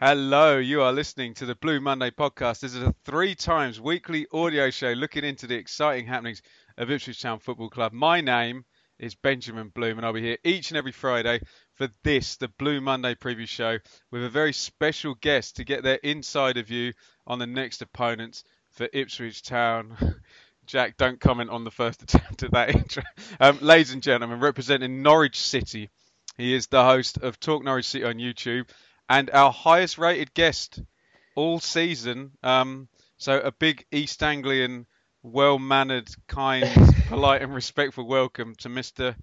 Hello, you are listening to the Blue Monday podcast. This is a three times weekly audio show looking into the exciting happenings of Ipswich Town Football Club. My name is Benjamin Bloom, and I'll be here each and every Friday for this, the Blue Monday preview show, with a very special guest to get their inside of you on the next opponents for Ipswich Town. Jack, don't comment on the first attempt at that intro. Um, ladies and gentlemen, representing Norwich City, he is the host of Talk Norwich City on YouTube and our highest rated guest all season. Um, so a big East Anglian, well mannered, kind, polite, and respectful welcome to Mr.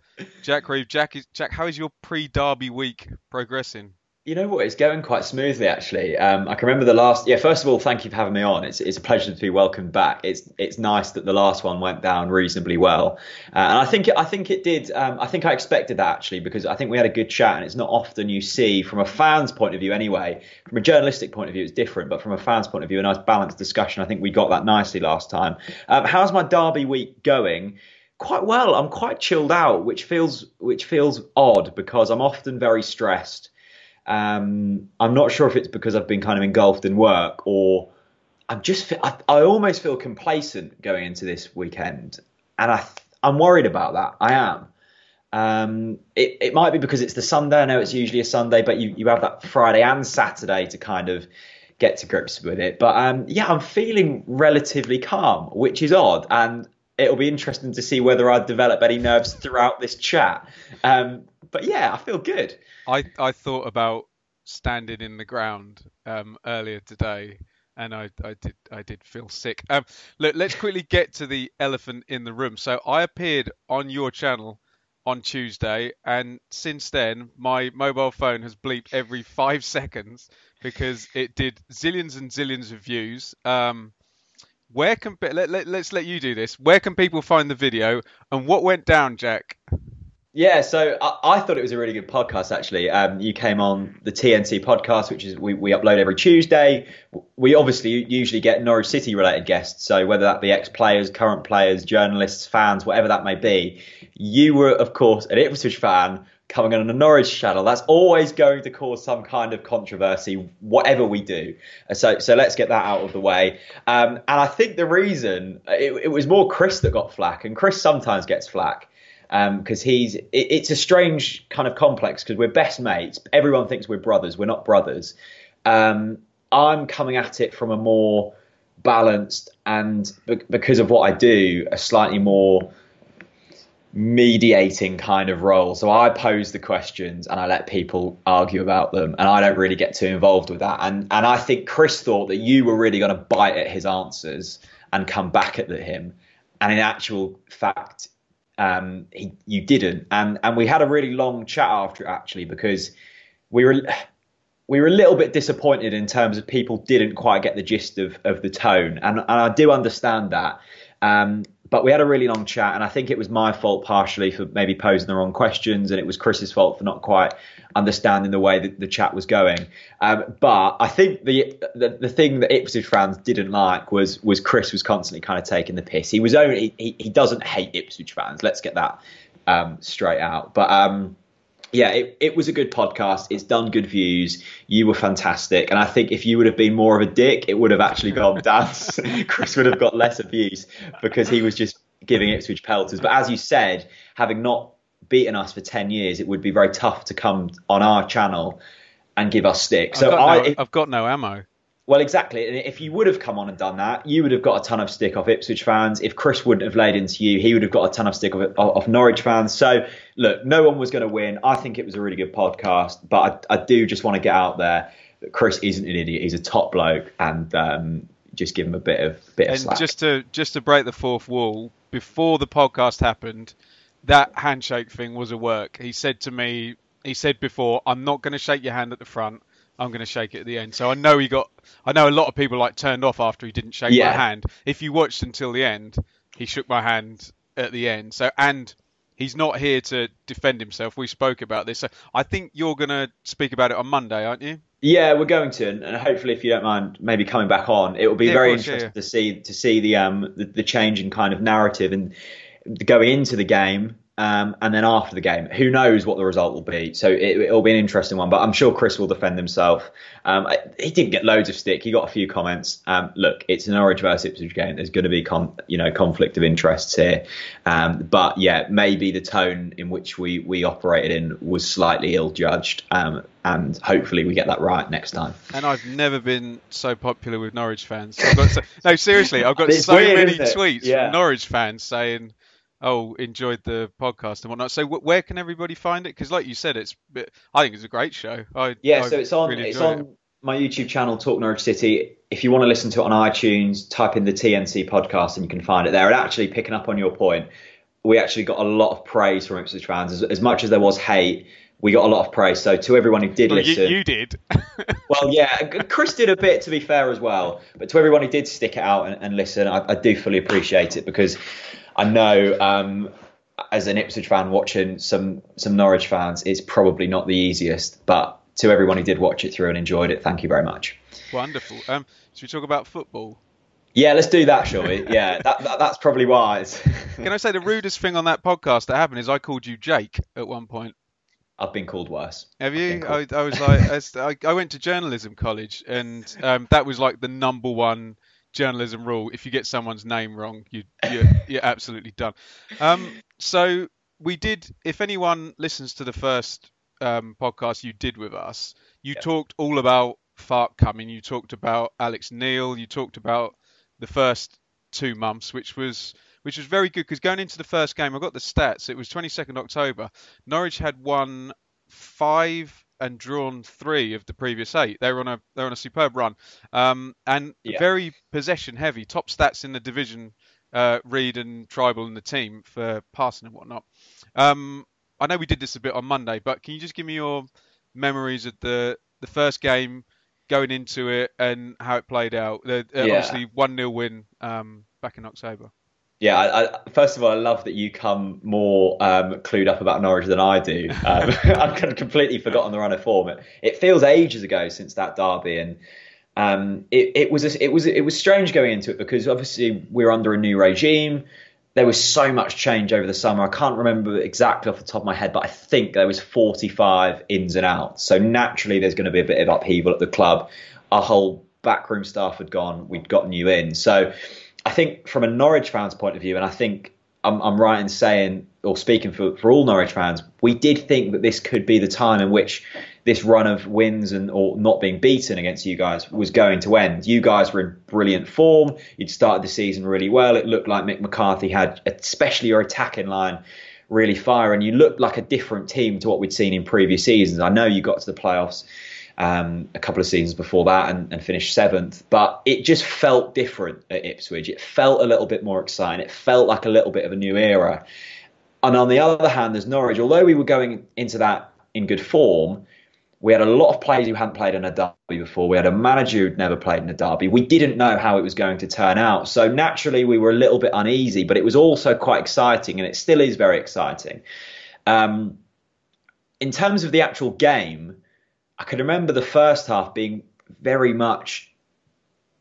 Jack Reeve. Jack, is, Jack, how is your pre Derby week progressing? You know what? It's going quite smoothly, actually. Um, I can remember the last. Yeah, first of all, thank you for having me on. It's it's a pleasure to be welcomed back. It's it's nice that the last one went down reasonably well, uh, and I think I think it did. Um, I think I expected that actually because I think we had a good chat, and it's not often you see from a fan's point of view anyway. From a journalistic point of view, it's different, but from a fan's point of view, a nice balanced discussion. I think we got that nicely last time. Um, how's my Derby week going? Quite well. I'm quite chilled out, which feels which feels odd because I'm often very stressed. Um, I'm not sure if it's because I've been kind of engulfed in work or I'm just I, I almost feel complacent going into this weekend, and I I'm worried about that. I am. Um, it, it might be because it's the Sunday. I know it's usually a Sunday, but you, you have that Friday and Saturday to kind of get to grips with it. But um, yeah, I'm feeling relatively calm, which is odd, and it'll be interesting to see whether I develop any nerves throughout this chat. Um, but yeah, I feel good. I, I thought about standing in the ground um, earlier today, and I, I did I did feel sick. Um, look, let's quickly get to the elephant in the room. So I appeared on your channel on Tuesday, and since then my mobile phone has bleeped every five seconds because it did zillions and zillions of views. Um, where can let, let, let's let you do this? Where can people find the video, and what went down, Jack? Yeah, so I, I, thought it was a really good podcast. Actually, um, you came on the TNT podcast, which is we, we upload every Tuesday. We obviously usually get Norwich City related guests, so whether that be ex players, current players, journalists, fans, whatever that may be. You were, of course, an Ipswich fan coming on a Norwich channel. That's always going to cause some kind of controversy, whatever we do. So, so let's get that out of the way. Um, and I think the reason it, it was more Chris that got flack, and Chris sometimes gets flack because um, he's it, it's a strange kind of complex because we're best mates. Everyone thinks we're brothers. We're not brothers. Um, I'm coming at it from a more balanced and because of what I do, a slightly more mediating kind of role. So I pose the questions and I let people argue about them, and I don't really get too involved with that. And and I think Chris thought that you were really going to bite at his answers and come back at him, and in actual fact, um, he, you didn't, and and we had a really long chat after it actually because we were we were a little bit disappointed in terms of people didn't quite get the gist of of the tone, and and I do understand that. Um, but we had a really long chat, and I think it was my fault partially for maybe posing the wrong questions, and it was Chris's fault for not quite understanding the way that the chat was going. Um, but I think the, the, the thing that Ipswich fans didn't like was was Chris was constantly kind of taking the piss. He was only he, he doesn't hate Ipswich fans. Let's get that um, straight out. But um, yeah, it, it was a good podcast. It's done good views. You were fantastic. And I think if you would have been more of a dick, it would have actually gone down. Chris would have got less abuse because he was just giving Ipswich pelters. But as you said, having not beaten us for 10 years, it would be very tough to come on our channel and give us stick. So I've got, I, no, I've got no ammo. Well, exactly. And if you would have come on and done that, you would have got a ton of stick off Ipswich fans. If Chris wouldn't have laid into you, he would have got a ton of stick off, off Norwich fans. So, look, no one was going to win. I think it was a really good podcast, but I, I do just want to get out there that Chris isn't an idiot. He's a top bloke, and um, just give him a bit of bit of And slack. just to just to break the fourth wall, before the podcast happened, that handshake thing was a work. He said to me, he said before, I'm not going to shake your hand at the front. I'm going to shake it at the end. So I know he got. I know a lot of people like turned off after he didn't shake my hand. If you watched until the end, he shook my hand at the end. So and he's not here to defend himself. We spoke about this. So I think you're going to speak about it on Monday, aren't you? Yeah, we're going to, and hopefully, if you don't mind, maybe coming back on, it will be Yeah, very course, yeah, interesting to see to see the um the, the change in kind of narrative and going into the game. Um, and then after the game, who knows what the result will be? So it, it'll be an interesting one. But I'm sure Chris will defend himself. Um, I- he didn't get loads of stick. He got a few comments. Um, look, it's an Norwich versus Ipswich game. There's going to be con- you know conflict of interests here. Um, but yeah, maybe the tone in which we we operated in was slightly ill judged. Um, and hopefully we get that right next time. And I've never been so popular with Norwich fans. I've got so, no, seriously, I've got so weird, many tweets Yeah. from Norwich fans saying, "Oh, enjoyed the podcast and whatnot." So, wh- where can everybody find it? Because, like you said, it's. I think it's a great show. I, Yeah, I so it's on really it's on it. my YouTube channel, Talk Norwich City. If you want to listen to it on iTunes, type in the TNC podcast and you can find it there. And actually, picking up on your point, we actually got a lot of praise from Ipswich fans. As, as much as there was hate, we got a lot of praise. So to everyone who did Well, you, listen, you did. well, yeah, Chris did a bit to be fair as well. But to everyone who did stick it out and, and listen, I, I do fully appreciate it because I know um, as an Ipswich fan watching some some Norwich fans, it's probably not the easiest. But to everyone who did watch it through and enjoyed it, thank you very much. Wonderful. Um, should we talk about football? Yeah, let's do that, shall we? Yeah, that, that, that's probably wise. Can I say the rudest thing on that podcast that happened is I called you Jake at one point. I've been called worse. Have you? I, I was like, I, I went to journalism college, and um, that was like the number one journalism rule. If you get someone's name wrong, you, you're, you're absolutely done. Um, so we did. If anyone listens to the first um, podcast you did with us, you talked all about Farke coming. You talked about Alex Neil. You talked about the first two months, which was which was very good because going into the first game, I got the stats. It was 22nd October. Norwich had won five and drawn three of the previous eight. They're on a they were on a superb run, um, and Yeah. very possession heavy. Top stats in the division. Uh, Reed and Trybull in the team for passing and whatnot. Um, I know we did this a bit on Monday, but can you just give me your memories of the the first game, going into it, and how it played out? The, uh, Yeah. Obviously, one 0 win um, back in October. Yeah, I, I, first of all, I love that you come more um, clued up about Norwich than I do. Um, I've kind of completely forgotten the run of form. It, it feels ages ago since that derby, and um, it, it was a, it was it was strange going into it because obviously we're under a new regime. There was so much change over the summer. I can't remember exactly off the top of my head, but I think there was 45 ins and outs. So naturally, there's going to be a bit of upheaval at the club. Our whole backroom staff had gone. We'd got new in. So I think from a Norwich fans' point of view, and I think I'm, I'm right in saying, or speaking for, for all Norwich fans, we did think that this could be the time in which this run of wins and or not being beaten against you guys was going to end. You guys were in brilliant form. You'd started the season really well. It looked like Mick McCarthy had, especially your attacking line, really fire, and you looked like a different team to what we'd seen in previous seasons. I know you got to the playoffs um, a couple of seasons before that and, and finished seventh. But it just felt different at Ipswich. It felt a little bit more exciting. It felt like a little bit of a new era. And on the other hand, there's Norwich. Although we were going into that in good form, we had a lot of players who hadn't played in a derby before. We had a manager who'd never played in a derby. We didn't know how it was going to turn out. So naturally, we were a little bit uneasy, but it was also quite exciting, and it still is very exciting. Um, in terms of the actual game, I can remember the first half being very much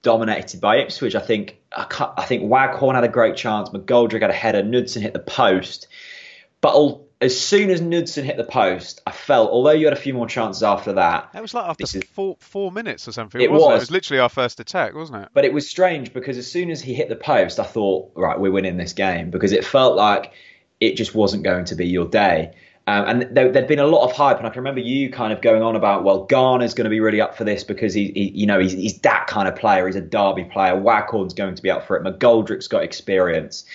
dominated by Ipswich. I think I, I think Waghorn had a great chance. McGoldrick had a header. Knudsen hit the post. But ul- as soon as Knudsen hit the post, I felt, although you had a few more chances after that. It was like after is- four four minutes or something. It wasn't it? It was literally our first attack, wasn't it? But it was strange because as soon as he hit the post, I thought, right, we're winning this game because it felt like it just wasn't going to be your day. Um, and there, there'd been a lot of hype, and I can remember you kind of going on about, well, Garner's going to be really up for this because he, he you know, he's, he's that kind of player. He's a derby player. Waghorn's going to be up for it. McGoldrick's got experience,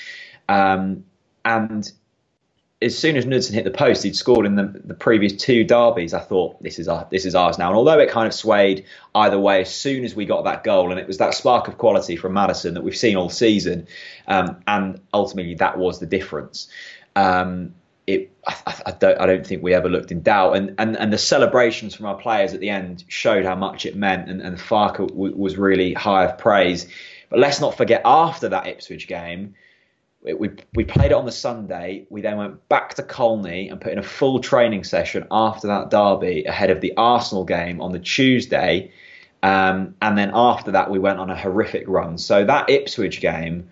um, and as soon as Knudsen hit the post, he'd scored in the, the previous two derbies. I thought this is our, this is ours now. And although it kind of swayed either way, as soon as we got that goal, and it was that spark of quality from Maddison that we've seen all season, um, and ultimately that was the difference. Um, it, I, I- don't, I don't think we ever looked in doubt, and, and and the celebrations from our players at the end showed how much it meant, and, and Farke w- was really high of praise. But let's not forget after that Ipswich game, we, we we played it on the Sunday. We then went back to Colney and put in a full training session after that derby ahead of the Arsenal game on the Tuesday. Um, and then after that, we went on a horrific run. So that Ipswich game,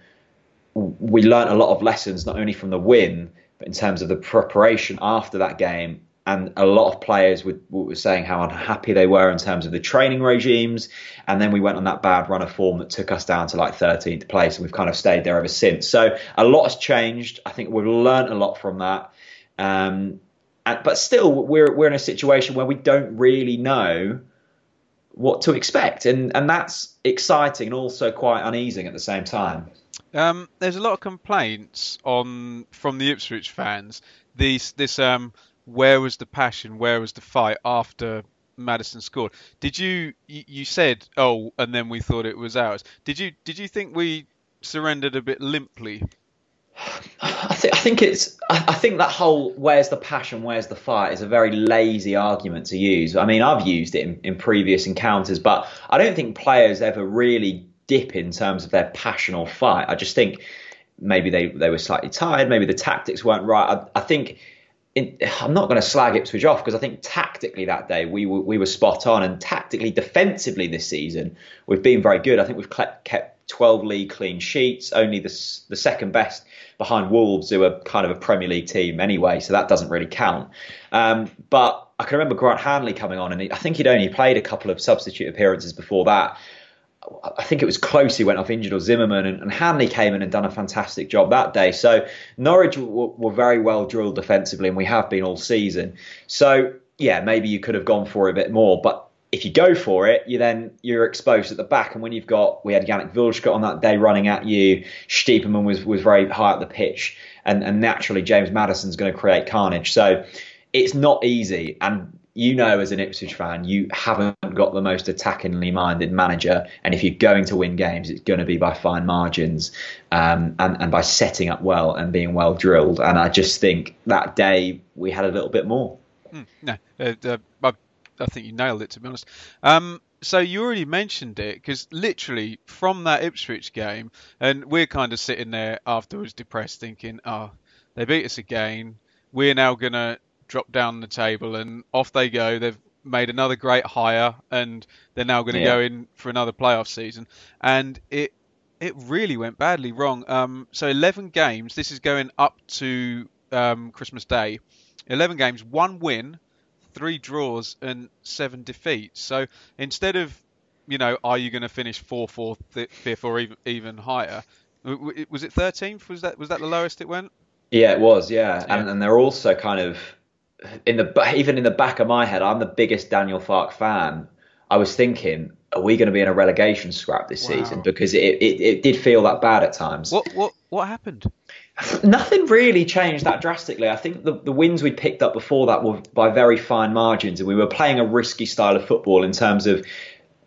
we learnt a lot of lessons, not only from the win, in terms of the preparation after that game. And a lot of players were, saying how unhappy they were in terms of the training regimes. And then we went on that bad run of form that took us down to like 13th place. And we've kind of stayed there ever since. So a lot has changed. I think we've learnt a lot from that. Um, but still, we're, we're in a situation where we don't really know what to expect. And, and that's exciting and also quite uneasing at the same time. Um, there's a lot of complaints on from the Ipswich fans. These this um, where was the passion? Where was the fight after Maddison scored? Did you you said oh, and then we thought it was ours. Did you did you think we surrendered a bit limply? I, th- I think it's. I, I think that whole "where's the passion, where's the fight" is a very lazy argument to use. I mean, I've used it in, in previous encounters, but I don't think players ever really dip in terms of their passion or fight. I just think maybe they they were slightly tired, maybe the tactics weren't right. I, I think. In, I'm not going to slag Ipswich off because I think tactically that day we were, we were spot on, and tactically defensively this season we've been very good. I think we've kept 12 league clean sheets, only the the second best behind Wolves, who are kind of a Premier League team anyway, so that doesn't really count. Um, but I can remember Grant Hanley coming on, and I think he'd only played a couple of substitute appearances before that. I think it was Klose he went off injured or Zimmermann, and, and Hanley came in and done a fantastic job that day. So Norwich were, were very well drilled defensively, and we have been all season. So yeah, maybe you could have gone for a bit more, but if you go for it, you then you're exposed at the back. And when you've got, we had Yannick Wildschut on that day running at you. Stiepermann was was very high up the pitch, and and naturally James Maddison's going to create carnage. So it's not easy. And you know, as an Ipswich fan, you haven't got the most attackingly minded manager. And if you're going to win games, it's going to be by fine margins um, and, and by setting up well and being well drilled. And I just think that day we had a little bit more. Hmm, no, uh, uh, I, think you nailed it to be honest. Um, so you already mentioned it because literally from that Ipswich game, and we're kind of sitting there afterwards depressed, thinking, "Oh, they beat us again. We're now gonna drop down the table," and off they go. They've made another great hire, and they're now going to Yeah. go in for another playoff season. And it it really went badly wrong. Um, so 11 games. This is going up to um, Christmas Day. 11 games, one win, three draws, and seven defeats. So instead of, you know, are you going to finish fourth or th- fifth or even even higher? Was it 13th? Was that was that the lowest it went? Yeah, it was. Yeah, Yeah. and and they're also kind of in the even in the back of my head. I'm the biggest Daniel Farke fan. I was thinking, are we going to be in a relegation scrap this Wow. season? Because it, it it did feel that bad at times. What what what happened? Nothing really changed that drastically. I think the, the wins we picked up before that were by very fine margins, and we were playing a risky style of football in terms of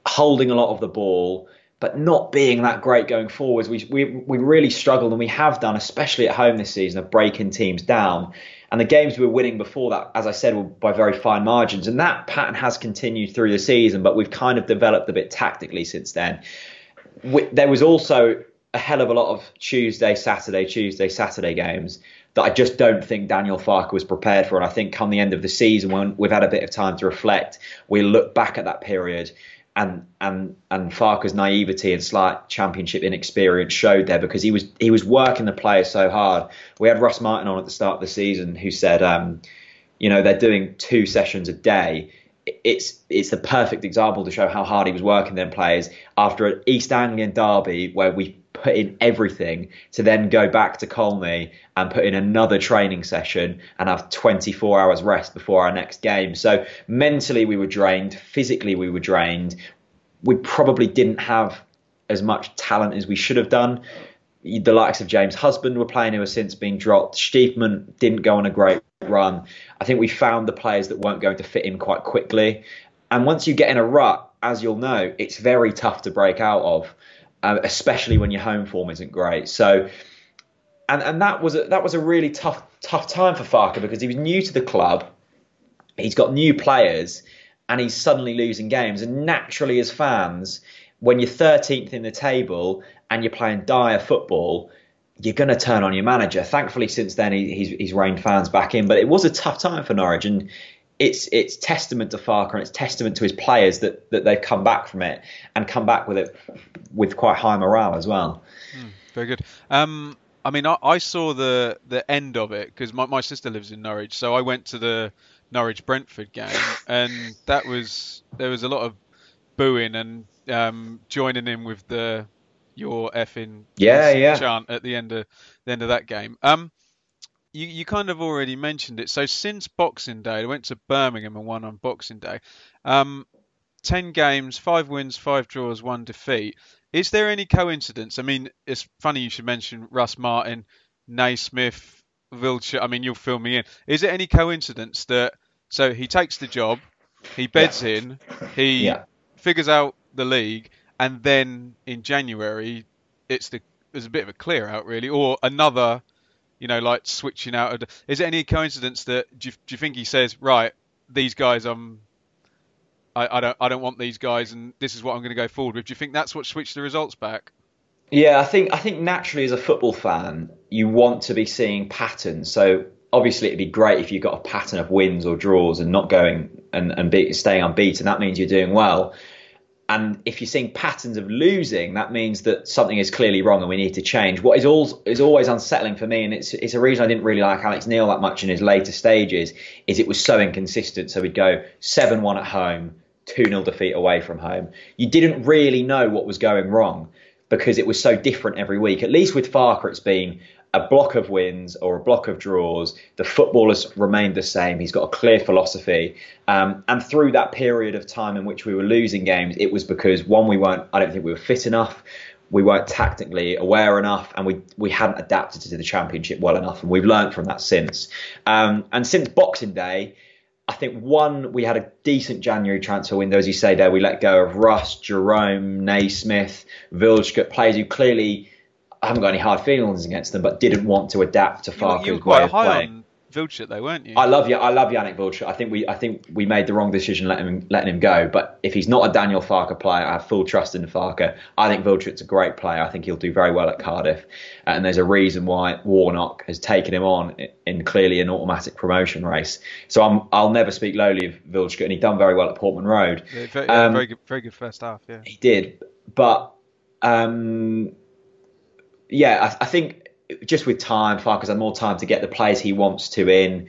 holding a lot of the ball, but not being that great going forwards. We, we, we really struggled, and we have done, especially at home this season, of breaking teams down. And the games we were winning before that, as I said, were by very fine margins. And that pattern has continued through the season, but we've kind of developed a bit tactically since then. We, there was also a hell of a lot of Tuesday, Saturday, Tuesday, Saturday games that I just don't think Daniel Farke was prepared for. And I think come the end of the season, when we've had a bit of time to reflect, we look back at that period and and and Farke's naivety and slight championship inexperience showed there because he was he was working the players so hard. We had Russ Martin on at the start of the season who said, um, you know, they're doing two sessions a day. It's it's the perfect example to show how hard he was working them players after an East Anglian derby where we put in everything to then go back to Colney and put in another training session and have 24 hours rest before our next game. So mentally we were drained, physically we were drained. We probably didn't have as much talent as we should have done. The likes of James Husband were playing who has since been dropped. Stiepermann didn't go on a great run. I think we found the players that weren't going to fit in quite quickly. And once you get in a rut, as you'll know, it's very tough to break out of uh, especially when your home form isn't great. So, and and that was a, that was a really tough tough time for Farke because he was new to the club. He's got new players, and he's suddenly losing games. And naturally, as fans, when you're 13th in the table and you're playing dire football, you're going to turn on your manager. Thankfully, since then he, he's, he's reined fans back in, but it was a tough time for Norwich, and it's it's testament to Farke and it's testament to his players that that they've come back from it and come back with it with quite high morale as well. Mm, very good. Um, I mean, I, I, saw the the end of it because my, my sister lives in Norwich, so I went to the Norwich Brentford game, and that was there was a lot of booing and um, joining in with the your effing yeah yeah chant at the end of the end of that game. Um, you, you kind of already mentioned it. So since Boxing Day, I went to Birmingham and won on Boxing Day. Um, 10 games, 5 wins, 5 draws, 1 defeat. Is there any coincidence? I mean, it's funny you should mention Russ Martin, Naismith, Wildschut. I mean, you'll fill me in. Is it any coincidence that so he takes the job, he beds yeah. in, he yeah. figures out the league, and then in January it's the there's a bit of a clear out really, or another you know, like switching out. Of, is it any coincidence that do you, do you think he says, right, these guys, um, I, I don't, I don't want these guys, and this is what I'm going to go forward with. Do you think that's what switched the results back? Yeah, I think I think naturally as a football fan, you want to be seeing patterns. So obviously it'd be great if you've got a pattern of wins or draws and not going and and be, staying unbeaten. That means you're doing well. And if you're seeing patterns of losing, that means that something is clearly wrong and we need to change. What is all is always unsettling for me, and it's it's a reason I didn't really like Alex Neil that much in his later stages, is it was so inconsistent. So we'd go seven one at home, two 0 defeat away from home. You didn't really know what was going wrong because it was so different every week. At least with Farke, it's been a block of wins or a block of draws. The football has remained the same. He's got a clear philosophy. Um, and through that period of time in which we were losing games, it was because one, we weren't, I don't think we were fit enough. We weren't tactically aware enough, and we we hadn't adapted to the championship well enough, and we've learned from that since. Um, and since Boxing Day, I think one, we had a decent January transfer window, as you say there. We let go of Russ, Jerome, Naismith, Wildschut, players who clearly I haven't got any hard feelings against them, but didn't want to adapt to Farke's you, you way of playing. Wildschut, though, weren't you? I love you. I love Yannick Wildschut. I think we, I think we made the wrong decision letting him, letting him go. But if he's not a Daniel Farke player, I have full trust in Farke. I think Wildschut's a great player. I think he'll do very well at Cardiff, and there's a reason why Warnock has taken him on in clearly an automatic promotion race. So I'm, I'll never speak lowly of Wildschut, and he done very well at Portman Road. Yeah, very, um, very good, very good first half. Yeah, he did, but. Um, yeah, I, I, think just with time, Farke's had more time to get the players he wants to in.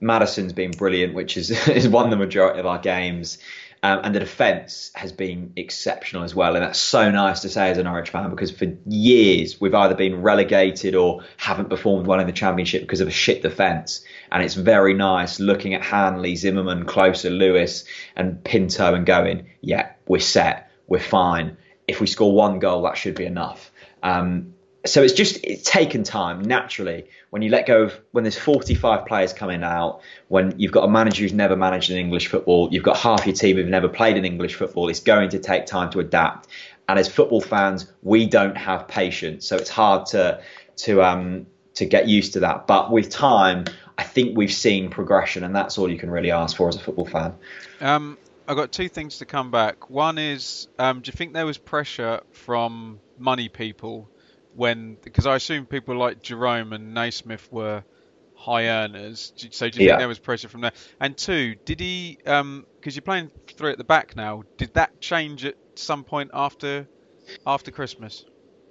Maddison's been brilliant, which is has won the majority of our games. Um, and the defence has been exceptional as well. And that's so nice to say as an Norwich fan because for years we've either been relegated or haven't performed well in the Championship because of a shit defence. And it's very nice looking at Hanley, Zimmermann, Klose, Lewis, and Pinto and going, yeah, we're set, we're fine. If we score one goal, that should be enough. Um, so it's just it's taken time naturally when you let go of when there's 45 players coming out when you've got a manager who's never managed an english football you've got half your team who've never played in english football it's going to take time to adapt. And as football fans we don't have patience so it's hard to to um to get used to that. But with time i think we've seen progression and that's all you can really ask for as a football fan. Um I've got two things to come back. One is, um, do you think there was pressure from money people when because I assume people like Jerome and Naismith were high earners. So do you Yeah. think there was pressure from there? And two, did he? Because you're playing three at the back now. Did that change at some point after after Christmas?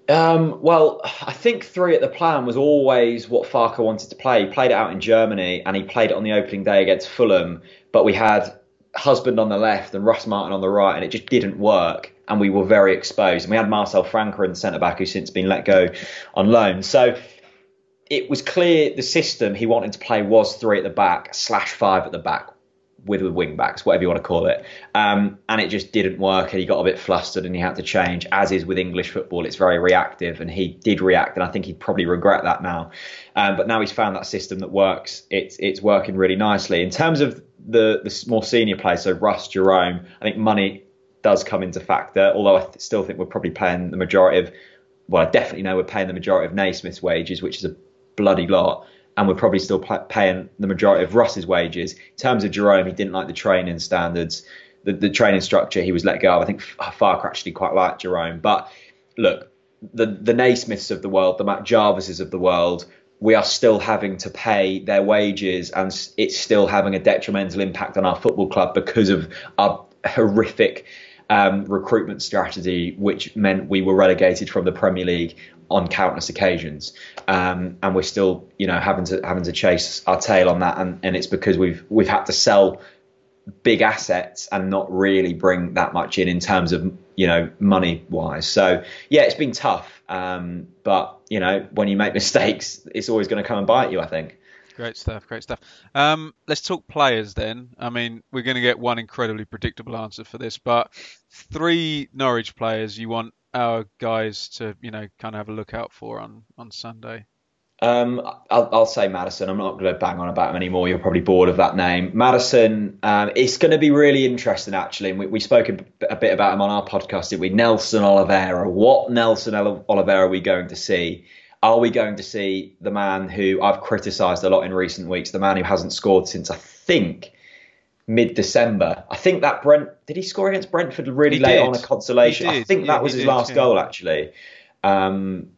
Um, well, I think three at the plan was always what Farke wanted to play. He played it out in Germany and he played it on the opening day against Fulham. But we had Husband on the left and Russ Martin on the right, and it just didn't work. And we were very exposed. And we had Marcel Franke in the centre back, who's since been let go on loan. So it was clear the system he wanted to play was three at the back slash five at the back with the wing backs, whatever you want to call it. Um, and it just didn't work, and he got a bit flustered, and he had to change. As is with English football, it's very reactive, and he did react, and I think he'd probably regret that now. Um, but now he's found that system that works. It's it's working really nicely in terms of the the more senior players. So Russ, Jerome, I think money does come into factor. Although I th- still think we're probably paying the majority of, well, I definitely know we're paying the majority of Naismith's wages, which is a bloody lot and we're probably still pay- paying the majority of Russ's wages. In terms of Jerome, he didn't like the training standards, the, the training structure. He was let go of. I think Farke actually quite liked Jerome. But look, the the Naismiths of the world, the Matt Jarvises of the world, we are still having to pay their wages, and it's still having a detrimental impact on our football club because of our horrific um, recruitment strategy, which meant we were relegated from the Premier League on countless occasions, um, and we're still, you know, having to having to chase our tail on that, and, and it's because we've we've had to sell big assets and not really bring that much in in terms of you know money wise. So yeah, it's been tough, um, but you know when you make mistakes, it's always going to come and bite you. I think. Great stuff, great stuff. Um, let's talk players then. I mean, we're going to get one incredibly predictable answer for this, but three Norwich players you want our guys to, you know, kind of have a look out for on on Sunday. Um, I'll, I'll say Maddison. I'm not going to bang on about him anymore. You're probably bored of that name. Maddison, um, it's going to be really interesting, actually. And we, we spoke a, a bit about him on our podcast, did we? Nelson Oliveira. What Nelson Oli- Oliveira are we going to see? Are we going to see the man who I've criticised a lot in recent weeks, the man who hasn't scored since I think mid December? I think that Brent did he score against Brentford really He late did. on a consolation? I think Yeah, that was his did, last yeah. goal actually. Um,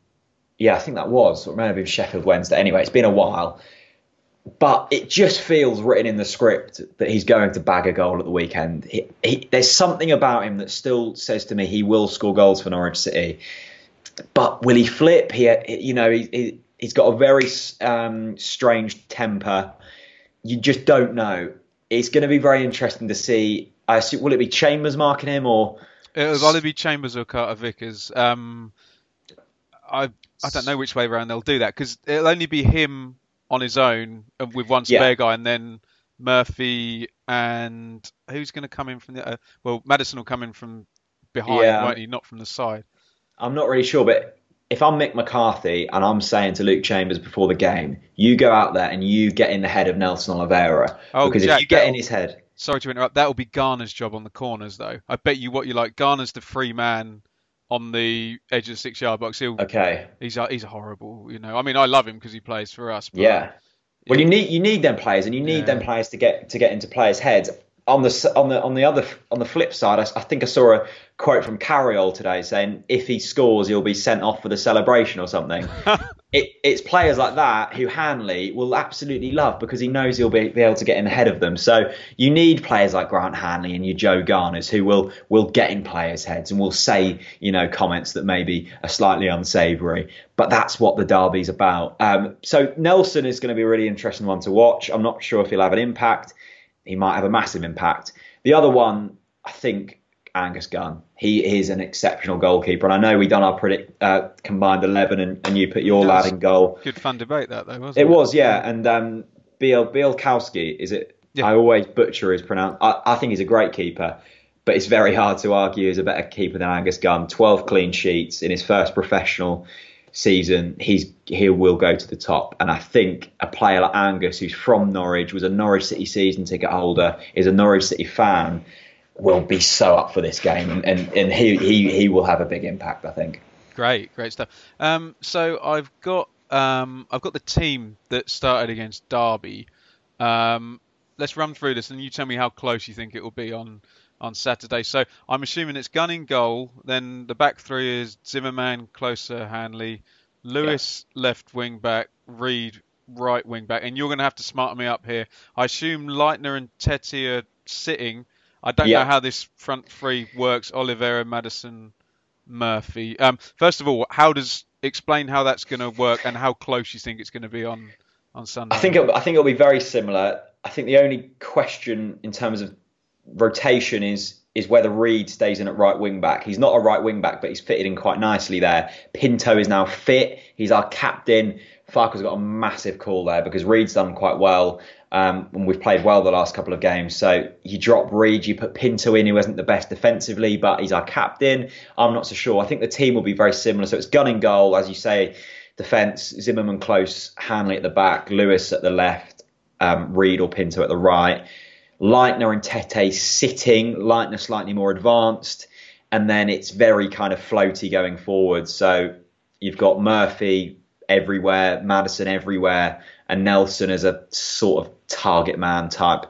yeah, I think that was. It may have been Sheffield Wednesday. Anyway, it's been a while. But it just feels written in the script that he's going to bag a goal at the weekend. He, he, there's something about him that still says to me he will score goals for Norwich City. But will he flip? He, you know, he, he, he's got a very um, strange temper. You just don't know. It's going to be very interesting to see. I assume, will it be Chambers marking him or? It'll either be Chambers or Carter Vickers. Um, I I don't know which way around they'll do that because it'll only be him on his own and with one Yeah. spare guy, and then Murphy and who's going to come in from the? Uh, well, Maddison will come in from behind, Yeah. won't he? Not from the side. I'm not really sure, but if I'm Mick McCarthy and I'm saying to Luke Chambers before the game, you go out there and you get in the head of Nelson Oliveira. Oh, because Jack, if you get in his head, Sorry to interrupt. That will be Garner's job on the corners, though. I bet you what you like. Garner's the free man on the edge of the six-yard box. He'll, okay, he's a, he's horrible. You know, I mean, I love him because he plays for us. But yeah. Well, you need you need them players, and you need Yeah. them players to get to get into players' heads. On the on the on the other on the flip side, I think I saw a quote from Carriol today saying if he scores, he'll be sent off for the celebration or something. it, it's players like that who Hanley will absolutely love because he knows he'll be, be able to get in ahead of them. So you need players like Grant Hanley and your Joe Garners who will will get in players' heads and will say you know comments that maybe are slightly unsavoury. But that's what the derby's about. Um, so Nelson is going to be a really interesting one to watch. I'm not sure if he'll have an impact. He might have a massive impact. The other one, I think, Angus Gunn. He is an exceptional goalkeeper, and I know we done our predict uh, combined eleven, and, and you put your lad in goal. good fun debate that though, wasn't it? It was, yeah. And um, Biel Bialkowski, is it? Yeah. I always butcher his pronoun. I, I think he's a great keeper, but it's very hard to argue he's a better keeper than Angus Gunn. Twelve clean sheets in his first professional season. He's he will go to the top, and I think a player like Angus, who's from Norwich, was a Norwich City season ticket holder, is a Norwich City fan, will be so up for this game, and and, and he, he he will have a big impact. I think. Great, great stuff. Um, so I've got um, I've got the team that started against Derby. Um, let's run through this, and you tell me how close you think it will be on on Saturday. So I'm assuming it's Gunn in goal. Then the back three is Zimmermann, Klose, Hanley, Lewis left wing back, Reed right wing back, and you're going to have to smarten me up here. I assume Leitner and Tettey are sitting. I don't Yeah. know how this front three works. Oliveira, Maddison, Murphy. Um, first of all, how does explain how that's going to work and how close you think it's going to be on on Sunday? I think it, I think it'll be very similar. I think the only question in terms of rotation is is whether Reed stays in at right wing back. He's not a right wing back, but he's fitted in quite nicely there. Pinto is now fit. He's our captain. Farke's got a massive call there because Reed's done quite well. Um, and we've played well the last couple of games. So you drop Reed, you put Pinto in, who isn't the best defensively, but he's our captain. I'm not so sure. I think the team will be very similar. So it's Gunn and goal, as you say, defence, Zimmermann Klose, Hanley at the back, Lewis at the left, um, Reed or Pinto at the right. Leitner and Tettey sitting, Leitner slightly more advanced, and then it's very kind of floaty going forward. So you've got Murphy everywhere, Maddison everywhere, and Nelson as a sort of target man type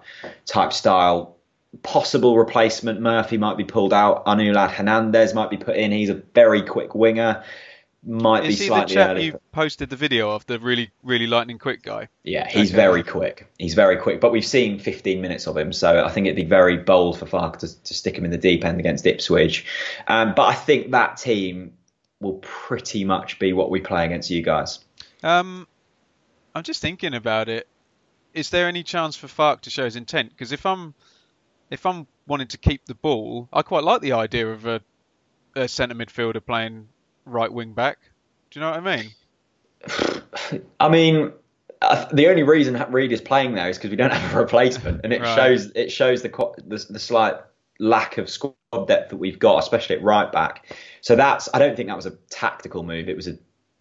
type style. Possible replacement, Murphy might be pulled out. Onel Hernandez might be put in. He's a very quick winger. Might Is be he the slightly chap early. you posted the video of, the really really lightning quick guy? Yeah, he's Okay. very quick. He's very quick, but we've seen 15 minutes of him, so I think it'd be very bold for Farke to, to stick him in the deep end against Ipswich. Um, but I think that team will pretty much be what we play against you guys. Um, I'm just thinking about it. Is there any chance for Farke to show his intent? Because if I'm if I'm wanting to keep the ball, I quite like the idea of a, a centre midfielder playing right wing back. Do you know what I mean? I mean, uh, the only reason Reed is playing there is because we don't have a replacement, and it Right. shows it shows the, the the slight lack of squad depth that we've got, especially at right back. So that's I don't think that was a tactical move. It was a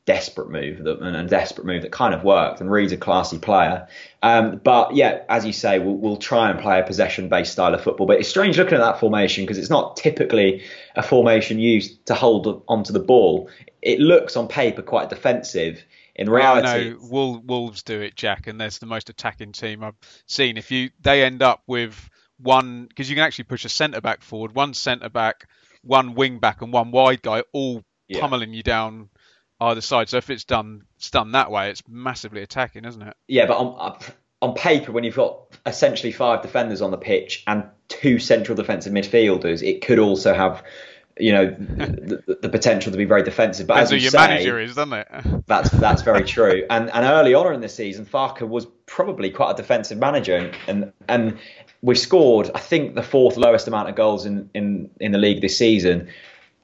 desperate move that, and a desperate move that kind of worked. And Reed's a classy player, um, but yeah, as you say, we'll, we'll try and play a possession-based style of football. But it's strange looking at that formation because it's not typically a formation used to hold onto the ball. It looks on paper quite defensive. In reality, no, Wol- Wolves do it, Jack, and that's the most attacking team I've seen. If you they end up with one because you can actually push a centre back forward, one centre back, one wing back, and one wide guy, all Yeah. pummeling you down either side. So if it's done it's done that way, it's massively attacking, isn't it? Yeah, but on on paper, when you've got essentially five defenders on the pitch and two central defensive midfielders, it could also have, you know, the, the, potential to be very defensive. But as who you your say, manager is, doesn't it? that's that's very true. And and early on in the season, Farke was probably quite a defensive manager, and and, and we scored, I think, the fourth lowest amount of goals in, in in the league this season,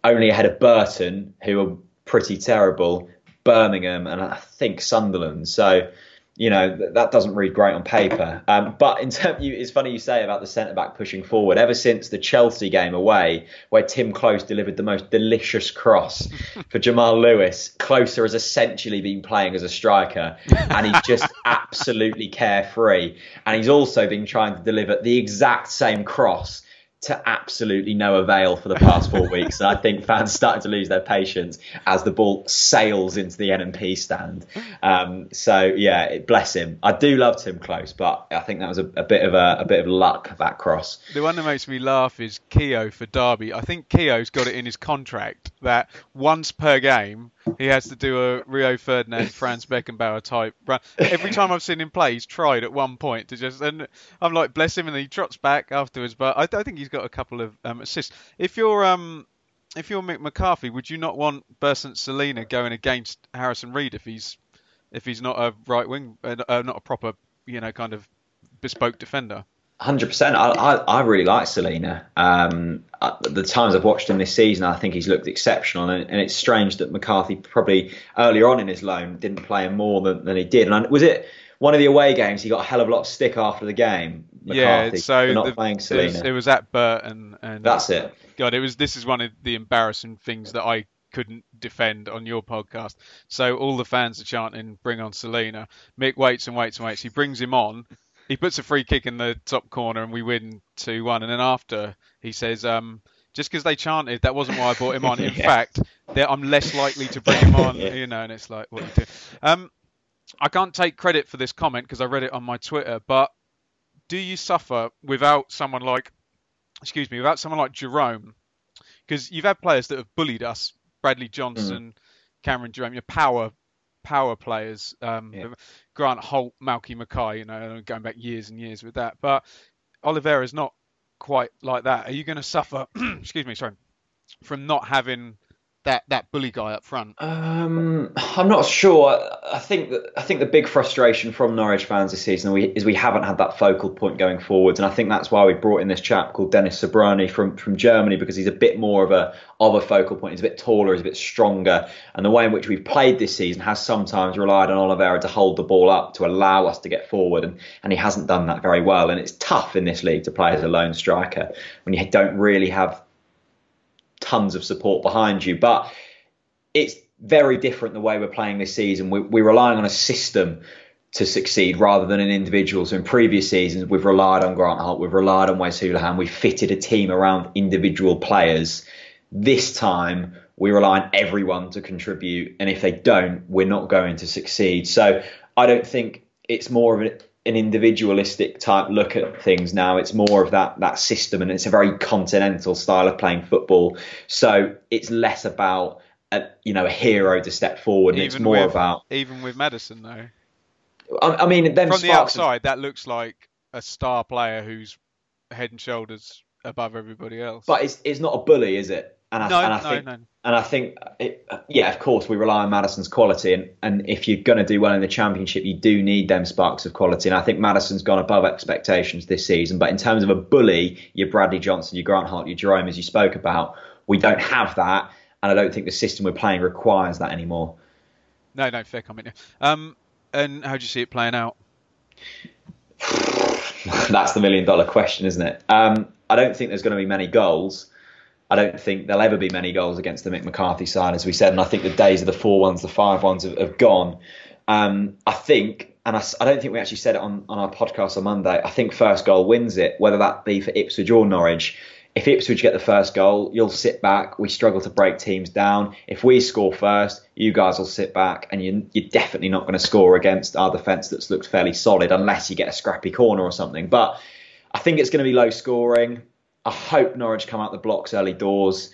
only ahead of Burton, who are pretty terrible, Birmingham, and I think Sunderland. So. You know th- that doesn't read great on paper, um, but in terms, you, it's funny you say about the centre back pushing forward. Ever since the Chelsea game away, where Timm Klose delivered the most delicious cross for Jamal Lewis, Klose has essentially been playing as a striker, and he's just absolutely carefree. And he's also been trying to deliver the exact same cross to absolutely no avail for the past four weeks. And I think fans started to lose their patience as the ball sails into the NMP stand. Um, so yeah, bless him. I do love Timm Klose, but I think that was a, a bit of a, a bit of luck that cross. The one that makes me laugh is Keogh for Derby. I think Keogh's got it in his contract that once per game he has to do a Rio Ferdinand, Franz Beckenbauer type run. Every time I've seen him play, he's tried at one point to just, and I'm like, bless him, and he trots back afterwards. But I, I think he's got a couple of um, assists. If you're um, if you're Mick McCarthy, would you not want Bersant Celina going against Harrison Reed if he's if he's not a right wing, uh, not a proper, you know, kind of bespoke defender? Hundred percent. I, I I really like Celina. Um, uh, the times I've watched him this season, I think he's looked exceptional, and, and it's strange that McCarthy probably earlier on in his loan didn't play him more than, than he did. And was it one of the away games? He got a hell of a lot of stick after the game. McCarthy, yeah, so not the- playing it was, Celina. it was at Burton, and That's it. God, it was. This is one of the embarrassing things that I couldn't defend on your podcast. So all the fans are chanting, "Bring on Celina." Mick waits and waits and waits. He brings him on. He puts a free kick in the top corner, and we win two one. And then after he says, um, "Just because they chanted, that wasn't why I brought him on. In Yeah. fact, I'm less likely to bring him on." Yeah. You know, and it's like, what you do. Um, I can't take credit for this comment because I read it on my Twitter, but do you suffer without someone like, excuse me, without someone like Jerome? Because you've had players that have bullied us, Bradley Johnson, Cameron Jerome, your power power players. Um, Yeah. Grant Holt, Malky Mackay, you know, going back years and years with that. But Oliveira is not quite like that. Are you going to suffer? excuse me, sorry, from not having that that bully guy up front? Um, I'm not sure. I think that I think the big frustration from Norwich fans this season we, is we haven't had that focal point going forwards, and I think that's why we brought in this chap called Dennis Srbeny from from Germany because he's a bit more of a of a focal point. He's a bit taller, he's a bit stronger, and the way in which we've played this season has sometimes relied on Oliveira to hold the ball up to allow us to get forward, and and he hasn't done that very well. And it's tough in this league to play as a lone striker when you don't really have tons of support behind you, but it's very different the way we're playing this season. We, we're relying on a system to succeed rather than an individual. So in previous seasons, we've relied on Grant Holt, we've relied on Wes Hoolahan, we've fitted a team around individual players. This time, we rely on everyone to contribute, and if they don't, we're not going to succeed. So I don't think it's more of an, an individualistic type look at things now. It's more of that that system, and it's a very continental style of playing football. So it's less about a, you know a hero to step forward, and it's more with, about even with Maddison though. I, I mean, From the of- outside, that looks like a star player who's head and shoulders above everybody else. but it's it's not a bully, is it? And I, no, and I no, think, no. And I think, it, yeah, of course, we rely on Maddison's quality, and, and if you're going to do well in the championship, you do need them sparks of quality. And I think Maddison's gone above expectations this season. But in terms of a bully, your Bradley Johnson, your Grant Holt, your Jerome, as you spoke about, we don't have that, and I don't think the system we're playing requires that anymore. No, no, fair comment. Um, and how do you see it playing out? That's the million dollar question, isn't it? Um, I don't think there's going to be many goals. I don't think there'll ever be many goals against the Mick McCarthy side, as we said. And I think the days of the four ones, the five ones have, have gone. Um, I think, and I don't think we actually said it on, on our podcast on Monday, I think first goal wins it, whether that be for Ipswich or Norwich. If Ipswich get the first goal, you'll sit back. We struggle to break teams down. If we score first, you guys will sit back, and you, you're definitely not going to score against our defence that's looked fairly solid unless you get a scrappy corner or something. But I think it's going to be low scoring. I hope Norwich come out the blocks early doors.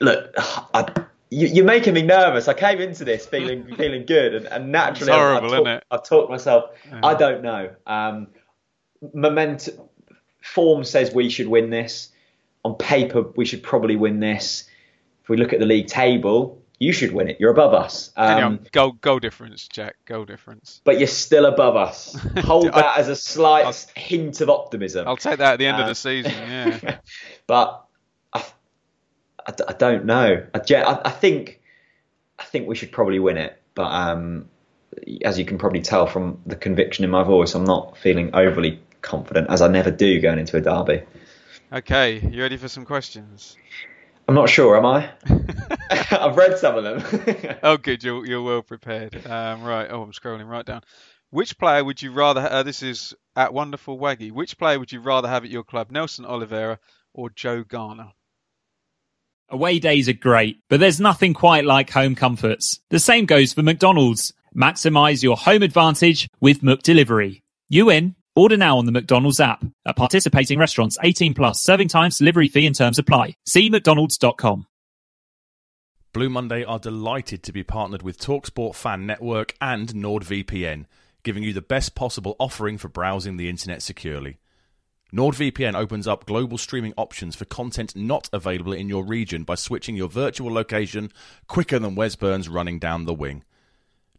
Look, I, you, you're making me nervous. I came into this feeling feeling good, and, and naturally, It's horrible, I've, talked, it? I've talked myself. I don't know. Um, momentum, form says we should win this. On paper, we should probably win this. If we look at the league table, you should win it. You're above us. Um, on, goal goal difference, Jack. Goal difference. but you're still above us. Hold I- that as a slight hint of optimism. I'll take that at the end of Uh, the season. Yeah. but I, I, I don't know. I, I, I think I think we should probably win it. But um, as you can probably tell from the conviction in my voice, I'm not feeling overly confident, as I never do going into a derby. okay, you ready for some questions? I'm not sure, am I? I've read some of them. Oh, good. You're you're well prepared. Um, right. Oh, I'm scrolling right down. Which player would you rather? Uh, this is at Wonderful Waggy. Which player would you rather have at your club, Nelson Oliveira or Joe Garner? Away days are great, but there's nothing quite like home comforts. The same goes for McDonald's. Maximize your home advantage with McDelivery. You in? Order now on the McDonald's app. At participating restaurants, 18 plus, serving times, delivery fee and terms apply. See mcdonalds.com. Blue Monday are delighted to be partnered with Talksport Fan Network and NordVPN, giving you the best possible offering for browsing the internet securely. NordVPN opens up global streaming options for content not available in your region by switching your virtual location quicker than Wes Burns running down the wing.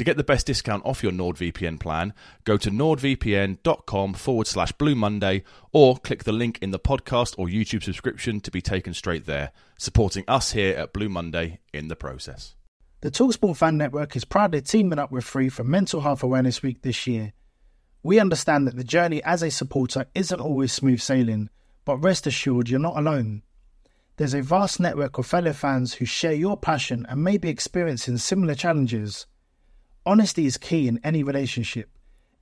To get the best discount off your NordVPN plan, go to nordvpn.com forward slash Blue Monday or click the link in the podcast or YouTube subscription to be taken straight there, supporting us here at Blue Monday in the process. The Talksport Fan Network is proudly teaming up with Free for Mental Health Awareness Week this year. We understand that the journey as a supporter isn't always smooth sailing, but rest assured you're not alone. There's a vast network of fellow fans who share your passion and may be experiencing similar challenges. Honesty is key in any relationship.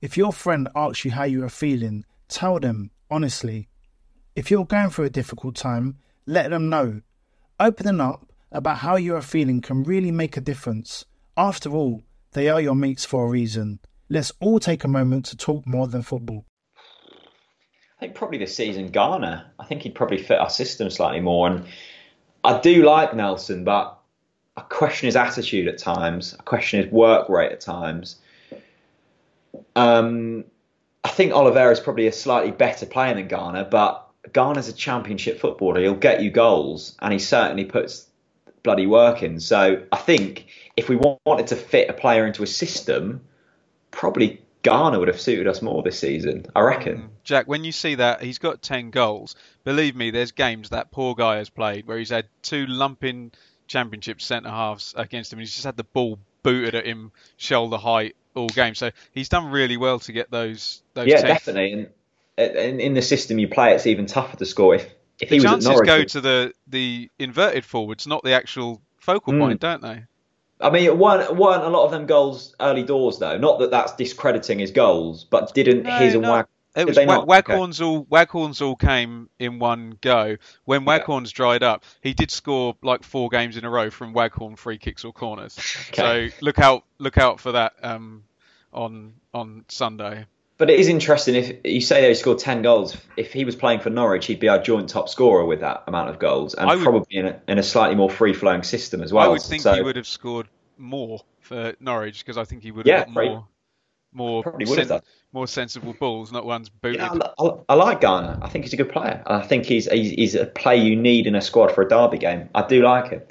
If your friend asks you how you are feeling, tell them honestly. If you're going through a difficult time, let them know. Opening up about how you are feeling can really make a difference. After all, they are your mates for a reason. Let's all take a moment to talk more than football. I think probably this season Garner. I think he'd probably fit our system slightly more. And I do like Nelson, but I question his attitude at times. I question his work rate at times. Um, I think Oliveira is probably a slightly better player than Garner, but Garner's a championship footballer. He'll get you goals, and he certainly puts bloody work in. So I think if we wanted to fit a player into a system, probably Garner would have suited us more this season. I reckon. Mm. Jack, when you see that he's got ten goals, believe me, there's games that poor guy has played where he's had two lumping championship centre halves against him, he's just had the ball booted at him shoulder height all game. So he's done really well to get those. those yeah, definitely. And in, in the system you play, it's even tougher to score. If if the he was chances at Norwich, go to the the inverted forwards, not the actual focal mm. point, don't they? I mean, it weren't, weren't a lot of them goals early doors though. Not that that's discrediting his goals, but didn't no, his and no. Wag it was Wag- Waghorns okay. all Waghorns all came in one go. When Waghorns yeah. dried up, he did score like four games in a row from Waghorn free kicks or corners. Okay. So look out look out for that um, on on Sunday. But it is interesting if you say he scored ten goals. If he was playing for Norwich, he'd be our joint top scorer with that amount of goals, and would, probably in a, in a, slightly more free flowing system as well. I would think so, he would have scored more for Norwich because I think he would have yeah, got more more sen- more sensible balls, not ones booted. Yeah, I, I, like Garner. I think he's a good player. I think he's, he's, he's a player you need in a squad for a derby game. I do like him.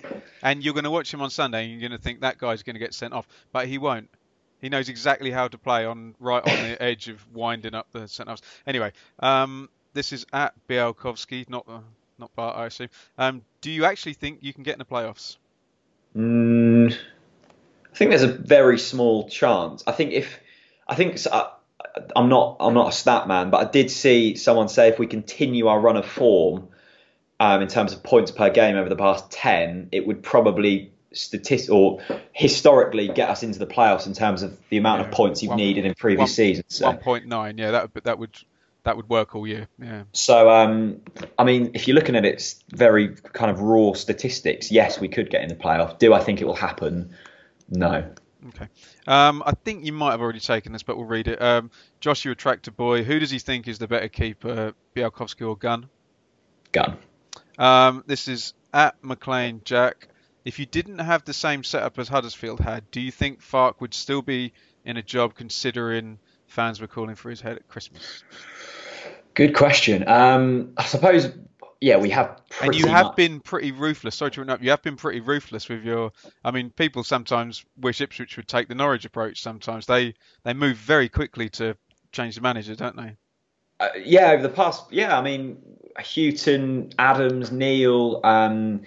And you're going to watch him on Sunday, and you're going to think that guy's going to get sent off, but he won't. He knows exactly how to play on right on the edge of winding up the centre halves. Anyway, um, this is at Bialkowski, not uh, not Bart, I assume. Um, do you actually think you can get in the playoffs? Mm, I think there's a very small chance. I think if I think uh, I'm not I'm not a stat man, but I did see someone say if we continue our run of form um, in terms of points per game over the past ten, it would probably statist or historically get us into the playoffs in terms of the amount yeah, of points you've one, needed in previous one, seasons. So. One point nine, yeah, that that would that would work all year. Yeah. So, um, I mean, if you're looking at it very kind of raw statistics, yes, we could get in the playoff. Do I think it will happen? No. Okay. Um, I think you might have already taken this, but we'll read it. Um, Joshua Tractor Boy, who does he think is the better keeper, Bialkowski or Gunn? Gunn. Um, this is at McLean Jack. If you didn't have the same setup as Huddersfield had, do you think Farke would still be in a job considering fans were calling for his head at Christmas? Good question. Um, I suppose yeah, we have. and you have much... been pretty ruthless. Sorry to interrupt. You have been pretty ruthless with your. I mean, people sometimes wish Ipswich would take the Norwich approach. Sometimes they they move very quickly to change the manager, don't they? Uh, yeah, over the past. Yeah, I mean, Hughton, Adams, Neil, um,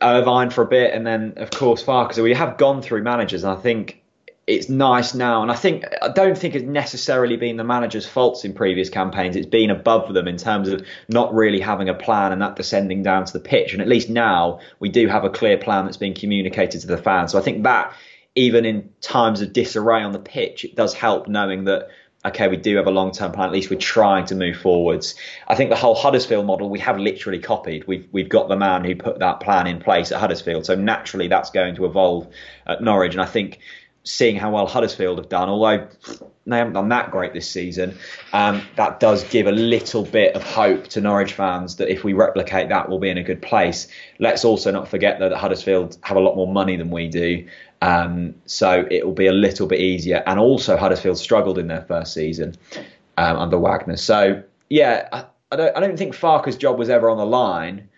Irvine for a bit, and then of course Farke. So we have gone through managers, and I think it's nice now, and I think I don't think it's necessarily been the manager's faults in previous campaigns. It's been above them in terms of not really having a plan and that descending down to the pitch. And at least now we do have a clear plan that's being communicated to the fans. So I think that even in times of disarray on the pitch, it does help knowing that okay, we do have a long term plan. At least we're trying to move forwards. I think the whole Huddersfield model we have literally copied. We've we've got the man who put that plan in place at Huddersfield. So naturally that's going to evolve at Norwich. And I think seeing how well Huddersfield have done, although they haven't done that great this season, um, that does give a little bit of hope to Norwich fans that if we replicate that, we'll be in a good place. Let's also not forget though that Huddersfield have a lot more money than we do, um, so it will be a little bit easier. And also Huddersfield struggled in their first season um, under Wagner, so yeah, I, I, don't I don't think Farke's job was ever on the line.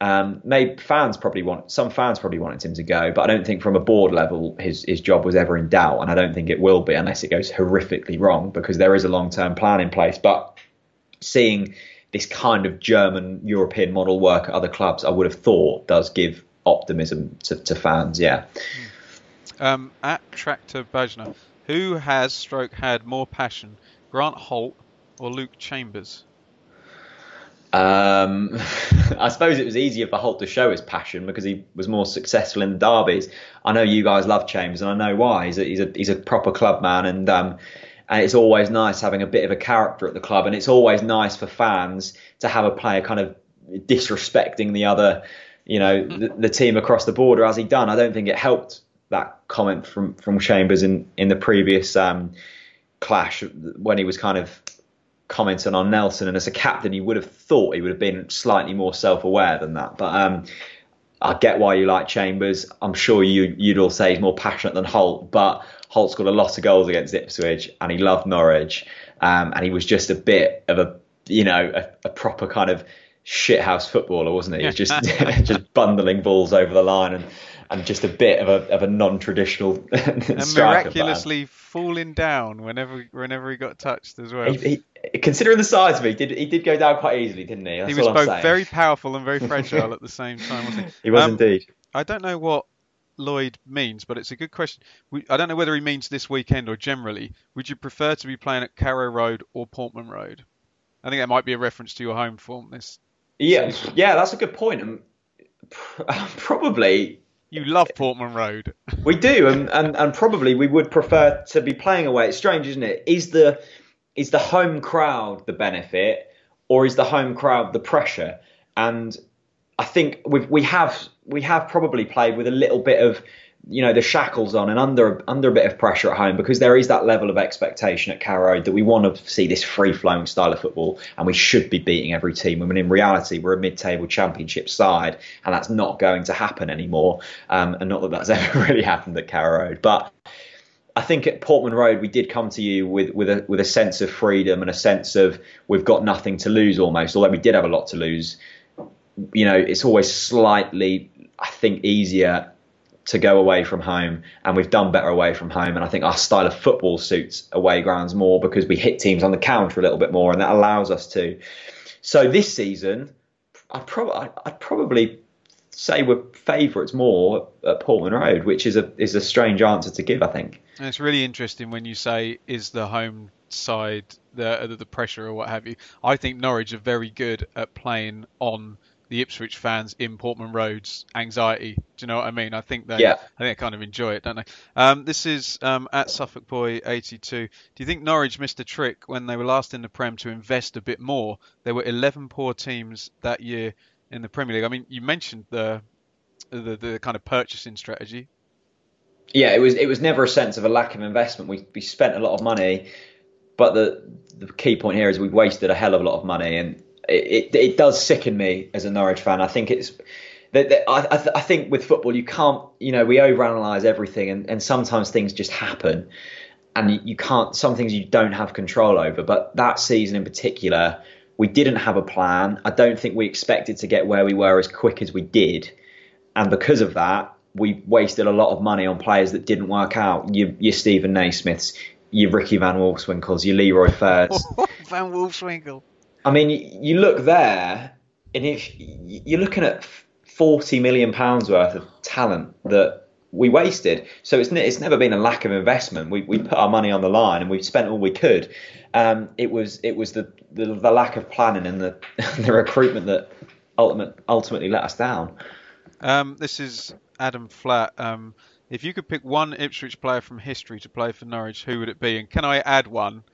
Um, maybe fans probably want some fans probably wanted him to go, but I don't think from a board level his his job was ever in doubt, and I don't think it will be unless it goes horrifically wrong because there is a long term plan in place. But seeing this kind of German European model work at other clubs, I would have thought does give optimism to, to fans. Yeah. Um, at Tractor Bajna, who has stroke had more passion, Grant Holt or Luke Chambers? Um, I suppose it was easier for Holt to show his passion because he was more successful in the derbies. I know you guys love Chambers, and I know why. He's a he's a, he's a proper club man, and um, and it's always nice having a bit of a character at the club, and it's always nice for fans to have a player kind of disrespecting the other, you know, the, the team across the border as he done. I don't think it helped that comment from from Chambers in in the previous um, clash when he was kind of commenting on Nelson. And as a captain, you would have thought he would have been slightly more self aware than that. But um, I get why you like Chambers. I'm sure you you'd all say he's more passionate than Holt, but Holt scored a lot of goals against Ipswich, and he loved Norwich, um, and he was just a bit of a you know a, a proper kind of shithouse footballer, wasn't he? He was just just bundling balls over the line and and just a bit of a of a non-traditional and miraculously falling down whenever whenever he got touched as well. He, he, considering the size of it, he did he did go down quite easily, didn't he? That's he was both very powerful and very fragile at the same time, wasn't he? He was um, indeed. I don't know what Lloyd means, but it's a good question. I don't know whether he means this weekend or generally. Would you prefer to be playing at Carrow Road or Portman Road? I think that might be a reference to your home form. This. Yeah, yeah, that's a good point. And probably you love Portman Road. we do, and, and, and probably we would prefer to be playing away. It's strange, isn't it? Is the is the home crowd the benefit, or is the home crowd the pressure? And I think we we have we have probably played with a little bit of you know the shackles on and under under a bit of pressure at home because there is that level of expectation at Carrow that we want to see this free flowing style of football and we should be beating every team. when in reality, we're a mid table championship side and that's not going to happen anymore. Um, and not that that's ever really happened at Carrow Road, but. I think at Portman Road we did come to you with with a with a sense of freedom and a sense of we've got nothing to lose almost. Although we did have a lot to lose, you know, it's always slightly I think easier to go away from home, and we've done better away from home. And I think our style of football suits away grounds more because we hit teams on the counter a little bit more, and that allows us to. So this season, I'd, prob- I'd probably say we're favourites more at Portman Road, which is a is a strange answer to give, I think. And it's really interesting when you say is the home side the the pressure or what have you. I think Norwich are very good at playing on the Ipswich fans in Portman Road's anxiety. Do you know what I mean? I think they, yeah. I think they kind of enjoy it, don't they? Um, this is um, at Suffolk Boy 82. Do you think Norwich missed a trick when they were last in the Prem to invest a bit more? There were 11 poor teams that year in the Premier League. I mean, you mentioned the the, the kind of purchasing strategy. Yeah, it was it was never a sense of a lack of investment. We we spent a lot of money, but the the key point here is we wasted a hell of a lot of money and it, it, does sicken me as a Norwich fan. I think it's that, that I, I, I, think with football you can't you know we overanalyze everything and, and sometimes things just happen and you, you can't some things you don't have control over. But that season in particular, we didn't have a plan. I don't think we expected to get where we were as quick as we did, and because of that. We wasted a lot of money on players that didn't work out. Your, your Steven Naismiths, your Ricky Van Wolfswinkels, your Leroy Fers. Van Wolfswinkel. I mean, you look there, and if you're looking at forty million pounds worth of talent that we wasted, so it's it's never been a lack of investment. We we put our money on the line and we spent all we could. Um, it was it was the, the, the lack of planning and the the recruitment that ultimate, ultimately let us down. Um, this is Adam Flat. Um, if you could pick one Ipswich player from history to play for Norwich, who would it be? And can I add one?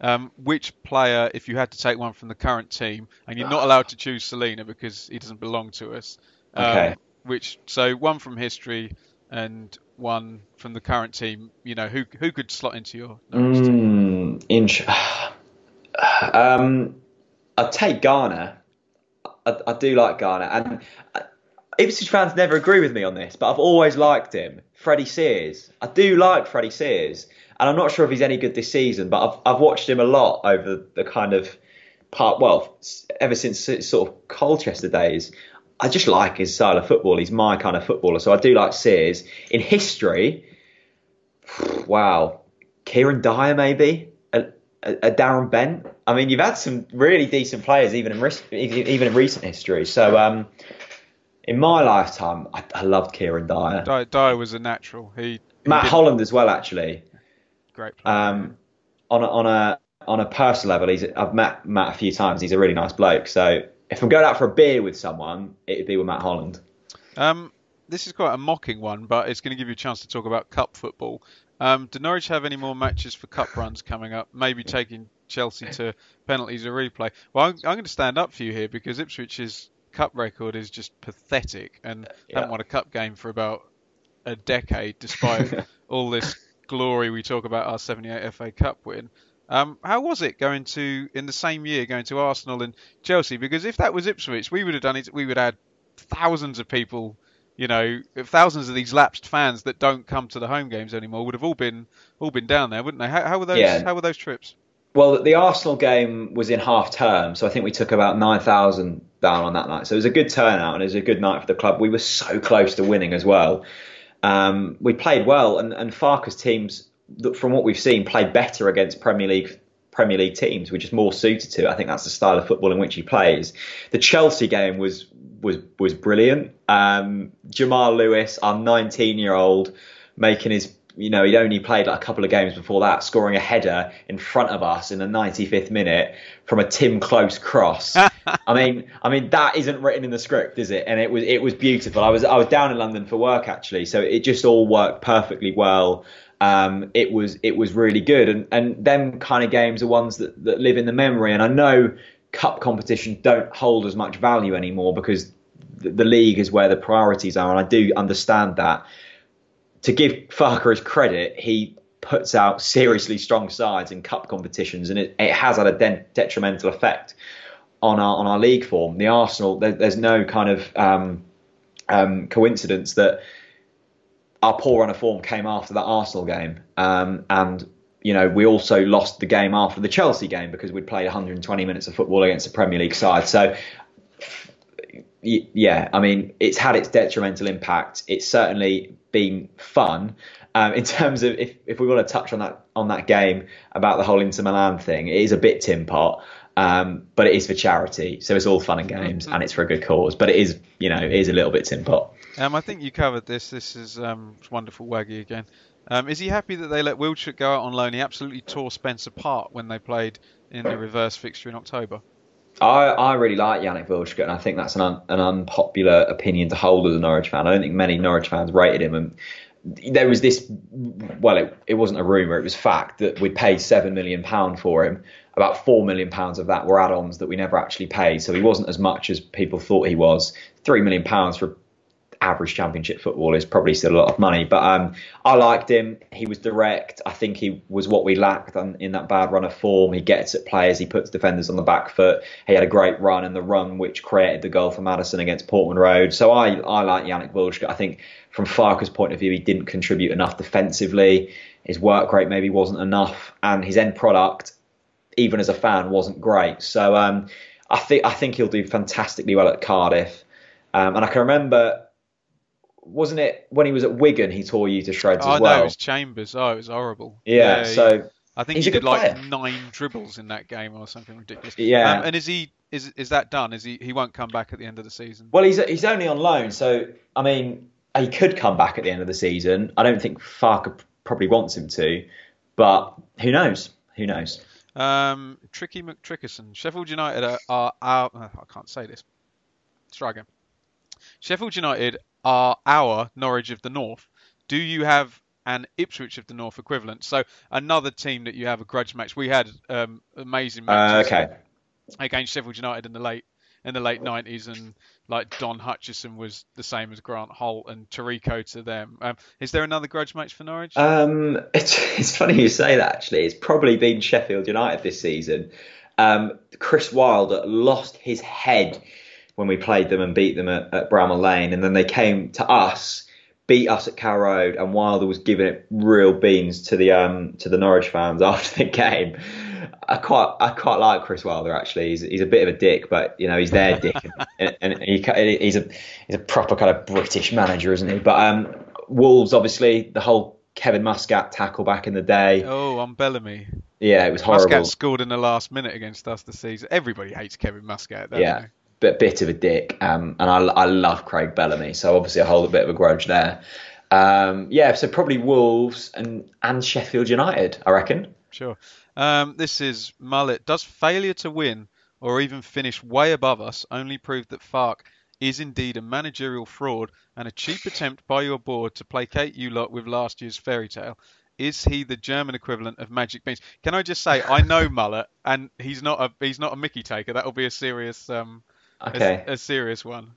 Um, which player, if you had to take one from the current team, and you're not allowed to choose Celina because he doesn't belong to us. Um, okay. Which so one from history and one from the current team. You know who who could slot into your mm, inch. um, I'd take Garner. I, I, do like Garner, and uh, Ipswich fans never agree with me on this, but I've always liked him. Freddie Sears. I do like Freddie Sears and I'm not sure if he's any good this season, but I've I've watched him a lot over the kind of part. Well, ever since sort of Colchester days, I just like his style of football. He's my kind of footballer, so I do like Sears. In history, wow, Kieran Dyer maybe. A, a, a Darren Bent. I mean, you've had some really decent players even in even in recent history. So, um, in my lifetime, I, I loved Kieran Dyer. Dyer. Dyer was a natural. He, he Matt. Holland as well, actually. Great. Um, on a, on a on a personal level, he's I've met Matt a few times. He's a really nice bloke. So if I'm going out for a beer with someone, it'd be with Matt Holland. Um, this is quite a mocking one, but it's going to give you a chance to talk about cup football. Um, do Norwich have any more matches for cup runs coming up? Maybe taking Chelsea to penalties or replay. Well, I'm, I'm going to stand up for you here because Ipswich's cup record is just pathetic and Yeah. haven't won a cup game for about a decade, despite all this glory we talk about our 78 FA Cup win. Um, how was it going to in the same year going to Arsenal and Chelsea? Because if that was Ipswich, we would have done it. We would have had thousands of people, you know, thousands of these lapsed fans that don't come to the home games anymore would have all been all been down there, wouldn't they? How, how were those? Yeah. How were those trips? Well, the Arsenal game was in half term, so I think we took about 9,000 down on that night. So it was a good turnout and it was a good night for the club. We were so close to winning as well. Um, we played well, and, and Farke's teams, from what we've seen, played better against Premier League Premier League teams, which is more suited to. it. I think that's the style of football in which he plays. The Chelsea game was was was brilliant. Um, Jamal Lewis, our 19 year old, making his you know, he'd only played like a couple of games before that, scoring a header in front of us in the 95th minute from a Timm Klose cross. I mean, I mean that isn't written in the script, is it? And it was it was beautiful. I was I was down in London for work actually, so it just all worked perfectly well. Um, it was it was really good, and and them kind of games are ones that that live in the memory. And I know cup competitions don't hold as much value anymore because the, the league is where the priorities are, and I do understand that to give Farke his credit, he puts out seriously strong sides in cup competitions, and it, it has had a de- detrimental effect on our on our league form. The Arsenal, there, there's no kind of um, um, coincidence that our poor run of form came after that Arsenal game, um, and you know we also lost the game after the Chelsea game because we'd played 120 minutes of football against a Premier League side. So yeah, I mean, it's had its detrimental impact. It's certainly been fun. Um, in terms of if, if we want to touch on that on that game about the whole Inter Milan thing, it is a bit tin pot, um, but it is for charity, so it's all fun and games, and it's for a good cause. But it is, you know, it is a little bit tin pot. Um, I think you covered this. This is um, wonderful, Waggy again. Um, is he happy that they let Wildschut go out on loan? He absolutely tore Spence apart when they played in the reverse fixture in October. I, I really like Yanic Wildschut, and I think that's an, un, an unpopular opinion to hold as a Norwich fan. I don't think many Norwich fans rated him. And there was this, well, it, it wasn't a rumour, it was fact that we paid £7 million for him. About £4 million of that were add ons that we never actually paid. So he wasn't as much as people thought he was. £3 million for average championship football is probably still a lot of money. But um, I liked him. He was direct. I think he was what we lacked on, in that bad run of form. He gets at players. He puts defenders on the back foot. He had a great run in the run which created the goal for Maddison against Portman Road. So I, I like Yanic Wildschut. I think from Farke's point of view, he didn't contribute enough defensively. His work rate maybe wasn't enough, and his end product, even as a fan, wasn't great. So um, I think I think he'll do fantastically well at Cardiff. Um, and I can remember wasn't it when he was at Wigan he tore you to shreds oh as well? Oh no, it was Chambers. Oh, it was horrible. yeah, he- so I think he did like player. nine dribbles in that game or something ridiculous. Yeah. Um, and is he is is that done? Is he he won't come back at the end of the season? well he's he's only on loan, so I mean he could come back at the end of the season. I don't think Farke probably wants him to, but who knows? Who knows? Um, Tricky McTrickerson. Sheffield United are, are, are I can't say this. Let's try again. Sheffield United are our Norwich of the North. Do you have an Ipswich of the North equivalent? So another team that you have a grudge match. We had um, amazing Uh, okay. against Sheffield United in the late in the late nineties, and like Don Hutchison was the same as Grant Holt and Taricco to them. Um, is there another grudge match for Norwich? Um, it's, it's funny you say that. Actually, it's probably been Sheffield United this season. Um, Chris Wilder lost his head when we played them and beat them at, at Bramall Lane, and then they came to us, beat us at Carrow Road, and Wilder was giving it real beans to the um, to the Norwich fans after the game. I quite I quite like Chris Wilder actually. He's he's a bit of a dick, but you know he's their dick, and, and he, he's a he's a proper kind of British manager, isn't he? But um, Wolves obviously the whole Kevin Muscat tackle back in the day. oh, on Bellamy. Yeah, it was horrible. Muscat scored in the last minute against us this season. Everybody hates Kevin Muscat. Yeah, but bit of a dick. Um, and I, I love Craig Bellamy, so obviously I hold a bit of a grudge there. Um, yeah, so probably Wolves and and Sheffield United, I reckon. Sure. Um, this is Mullet. Does failure to win or even finish way above us only prove that Farke is indeed a managerial fraud and a cheap attempt by your board to placate you lot with last year's fairy tale. Is he the German equivalent of Magic Beans? Can I just say I know Mullet, and he's not a he's not a Mickey taker. That'll be a serious um Okay. a, a serious one.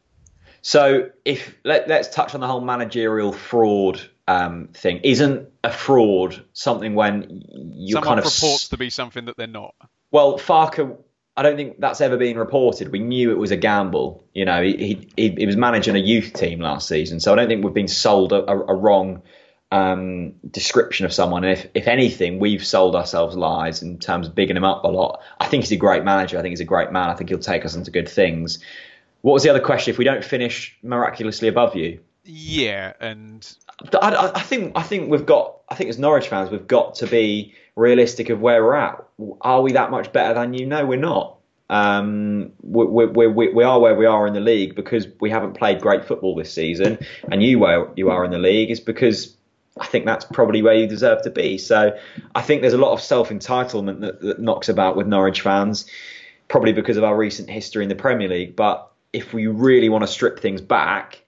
So if let, let's touch on the whole managerial fraud um, thing. Isn't a fraud something when you Someone kind of purports to be something that they're not. well, Farke? I don't think that's ever been reported. We knew it was a gamble. You know, he he, he was managing a youth team last season, so I don't think we've been sold a, a, a wrong um, description of someone. And if if anything, we've sold ourselves lies in terms of bigging him up a lot. I think he's a great manager. I think he's a great man. I think he'll take us into good things. What was the other question? If we don't finish miraculously above you, Yeah, and I, I- I think I think we've got. I think as Norwich fans, we've got to be realistic of where we're at. Are we that much better than you? No, we're not. Um, we, we, we, we are where we are in the league because we haven't played great football this season, and you where you are in the league is because I think that's probably where you deserve to be. So I think there's a lot of self entitlement that, that knocks about with Norwich fans, probably because of our recent history in the Premier League. But if we really want to strip things back,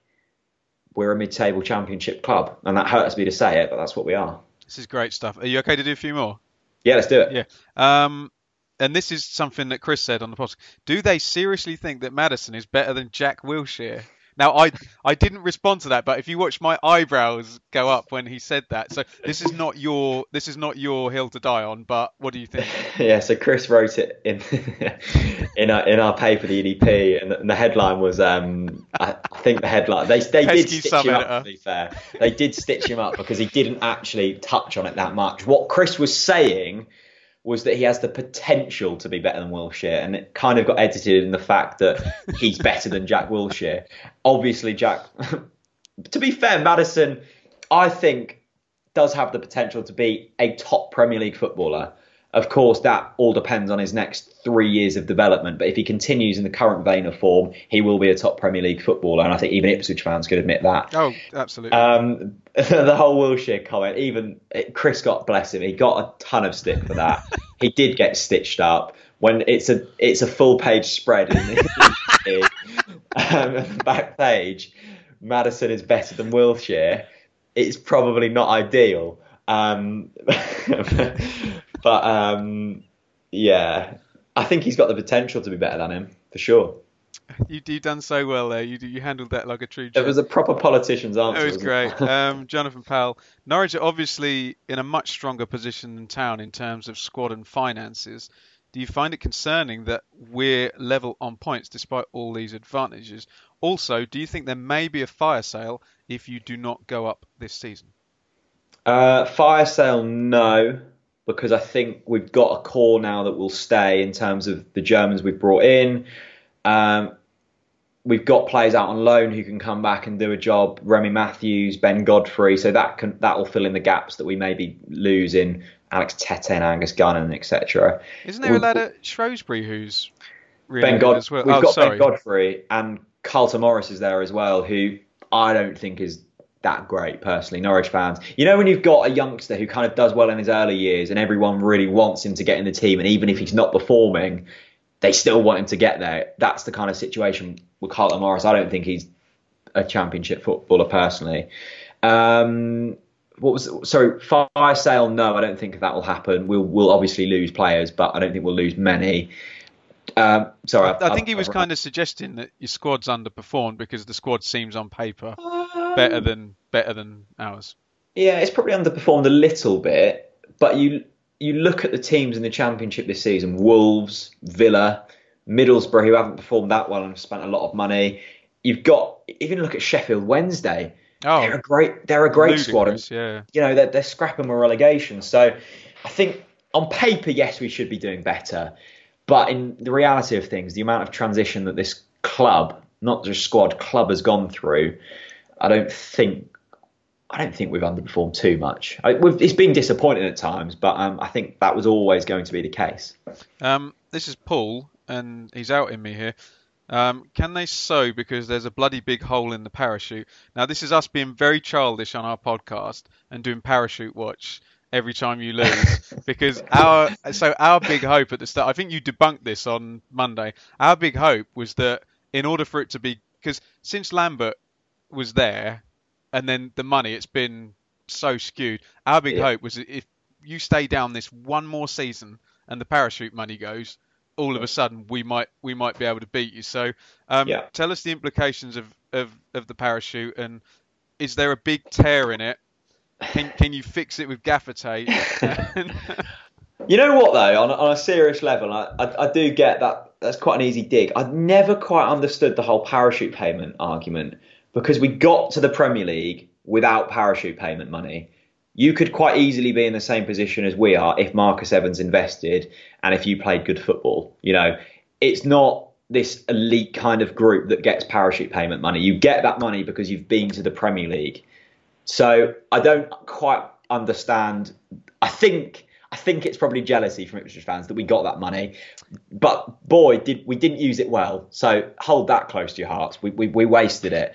we're a mid-table championship club, and that hurts me to say it, but that's what we are. this is great stuff. Are you okay to do a few more? Yeah, let's do it. Yeah. Um, and this is something that Chris said on the podcast. Do they seriously think that Maddison is better than Jack Wilshere? Now, I I didn't respond to that, but if you watch my eyebrows go up when he said that, so this is not your this is not your hill to die on. But what do you think? Yeah, so Chris wrote it in in our, in our paper, the EDP, and the, and the headline was, um, I, I think the headline they they did Pesky stitch him up. To be fair, they did stitch him up because he didn't actually touch on it that much. What Chris was saying was that he has the potential to be better than Wilshere, and it kind of got edited in the fact that he's better than Jack Wilshere. Obviously, Jack. to be fair, Maddison, I think does have the potential to be a top Premier League footballer. Of course, that all depends on his next three years of development. But if he continues in the current vein of form, he will be a top Premier League footballer. And I think even Ipswich fans could admit that. Oh, absolutely. Um, the whole Wilshere comment, even Chris got bless him, he got a ton of stick for that. he did get stitched up when it's a it's a full page spread in the um, back page. Maddison is better than Wilshere. It's probably not ideal, um, but um, yeah, I think he's got the potential to be better than him for sure. you you done so well there. You you handled that like a true. It was a proper politician's answer. It was great. Um, Jonathan Powell. Norwich are obviously in a much stronger position than Town in terms of squad and finances. Do you find it concerning that we're level on points despite all these advantages? Also, do you think there may be a fire sale if you do not go up this season? Uh, fire sale, no, because I think we've got a core now that will stay in terms of the Germans we've brought in. Um, we've got players out on loan who can come back and do a job. Remi Matthews, Ben Godfrey, so that can that will fill in the gaps that we maybe lose in Alex Tettey and Angus Gunn, etc. Isn't there a We've- lad at Shrewsbury who's really Ben good God, as well? we've oh, got sorry. Ben Godfrey and Carlton Morris is there as well, who I don't think is that great personally. Norwich fans, you know, when you've got a youngster who kind of does well in his early years, and everyone really wants him to get in the team, and even if he's not performing, they still want him to get there. That's the kind of situation with Carlton Morris. I don't think he's a championship footballer personally. Um, what was sorry fire sale? No, I don't think that will happen. We'll we'll obviously lose players, but I don't think we'll lose many. Um, sorry, I think he was kind of suggesting that your squad's underperformed because the squad seems on paper better um, than better than ours. Yeah, it's probably underperformed a little bit, but you you look at the teams in the championship this season: Wolves, Villa, Middlesbrough, who haven't performed that well and have spent a lot of money. You've got even look at Sheffield Wednesday. Oh, they're a great they're a great squad, yeah. you know they're, they're scrapping with relegation. So I think on paper, yes, we should be doing better, but in the reality of things, the amount of transition that this club, not just squad, club has gone through, I don't think I don't think we've underperformed too much. I, we've, it's been disappointing at times, but um, I think that was always going to be the case. Um, this is Paul, and he's out in me here. Um, can they sew because there's a bloody big hole in the parachute? Now, this is us being very childish on our podcast and doing parachute watch every time you lose because our so our big hope at the start. I think you debunked this on Monday. Our big hope was that in order for it to be because since Lambert was there, and then the money, it's been so skewed. Our big Yeah. hope was if you stay down this one more season and the parachute money goes, all of a sudden we might we might be able to beat you. So um, Yeah. tell us the implications of, of, of the parachute and is there a big tear in it? Can can you fix it with gaffer tape? You know what though, on, a- on a serious level, I, I, I do get that. That's quite an easy dig. I've never quite understood the whole parachute payment argument because we got to the Premier League without parachute payment money. You could quite easily be in the same position as we are if Marcus Evans invested and if you played good football. You know, it's not this elite kind of group that gets parachute payment money. You get that money because you've been to the Premier League. So I don't quite understand. I think I think it's probably jealousy from Ipswich fans that we got that money, but boy, did we didn't use it well. So hold that close to your hearts. We we, we wasted it.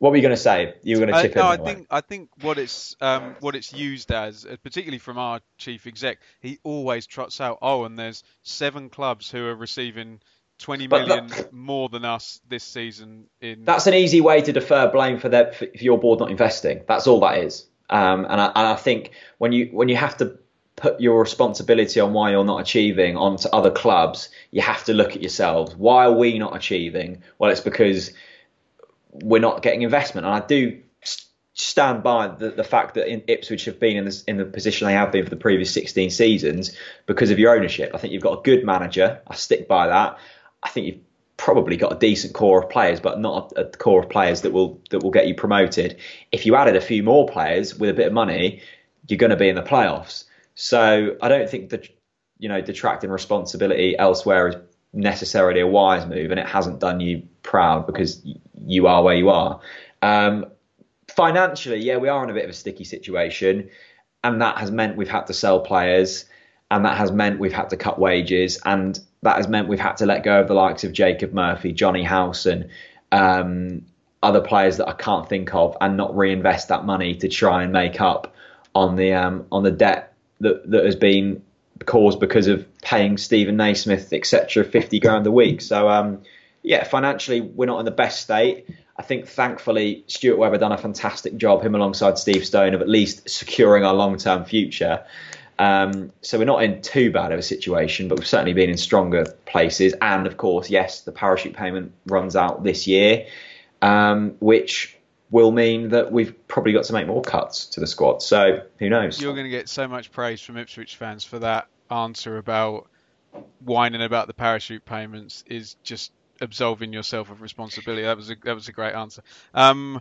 What were you going to say? You were going to Uh, chip no, in. I there, think I think what it's um, what it's used as, uh, particularly from our chief exec, he always trots out. Oh, and there's seven clubs who are receiving 20 million But million that- more than us this season. In That's an easy way to defer blame for their for for your board not investing. That's all that is. Um, and, I, and I think when you when you have to put your responsibility on why you're not achieving onto other clubs, you have to look at yourselves. Why are we not achieving? Well, it's because we're not getting investment. And I do stand by the, the fact that Ipswich have been in, this, in the position they have been for the previous 16 seasons because of your ownership. I think you've got a good manager. I stick by that. I think you've probably got a decent core of players, but not a, core of players that will that will get you promoted. If you added a few more players with a bit of money, you're going to be in the playoffs. So I don't think that you know detracting responsibility elsewhere is necessarily a wise move, and it hasn't done you proud because you are where you are. Um, financially, yeah, we are in a bit of a sticky situation, and that has meant we've had to sell players, and that has meant we've had to cut wages, and that has meant we've had to let go of the likes of Jacob Murphy, Johnny Howson, um, other players that I can't think of, and not reinvest that money to try and make up on the um, on the debt that that has been caused because of paying Steven Naismith, etc., fifty grand a week. So um, yeah, financially we're not in the best state. I think thankfully Stuart Webber done a fantastic job, him alongside Steve Stone, of at least securing our long term future. Um, so we're not in too bad of a situation, but we've certainly been in stronger places. And of course, yes, the parachute payment runs out this year, um, which will mean that we've probably got to make more cuts to the squad. So who knows? You're going to get so much praise from Ipswich fans for that answer about whining about the parachute payments is just absolving yourself of responsibility. That was a that was a great answer. Um,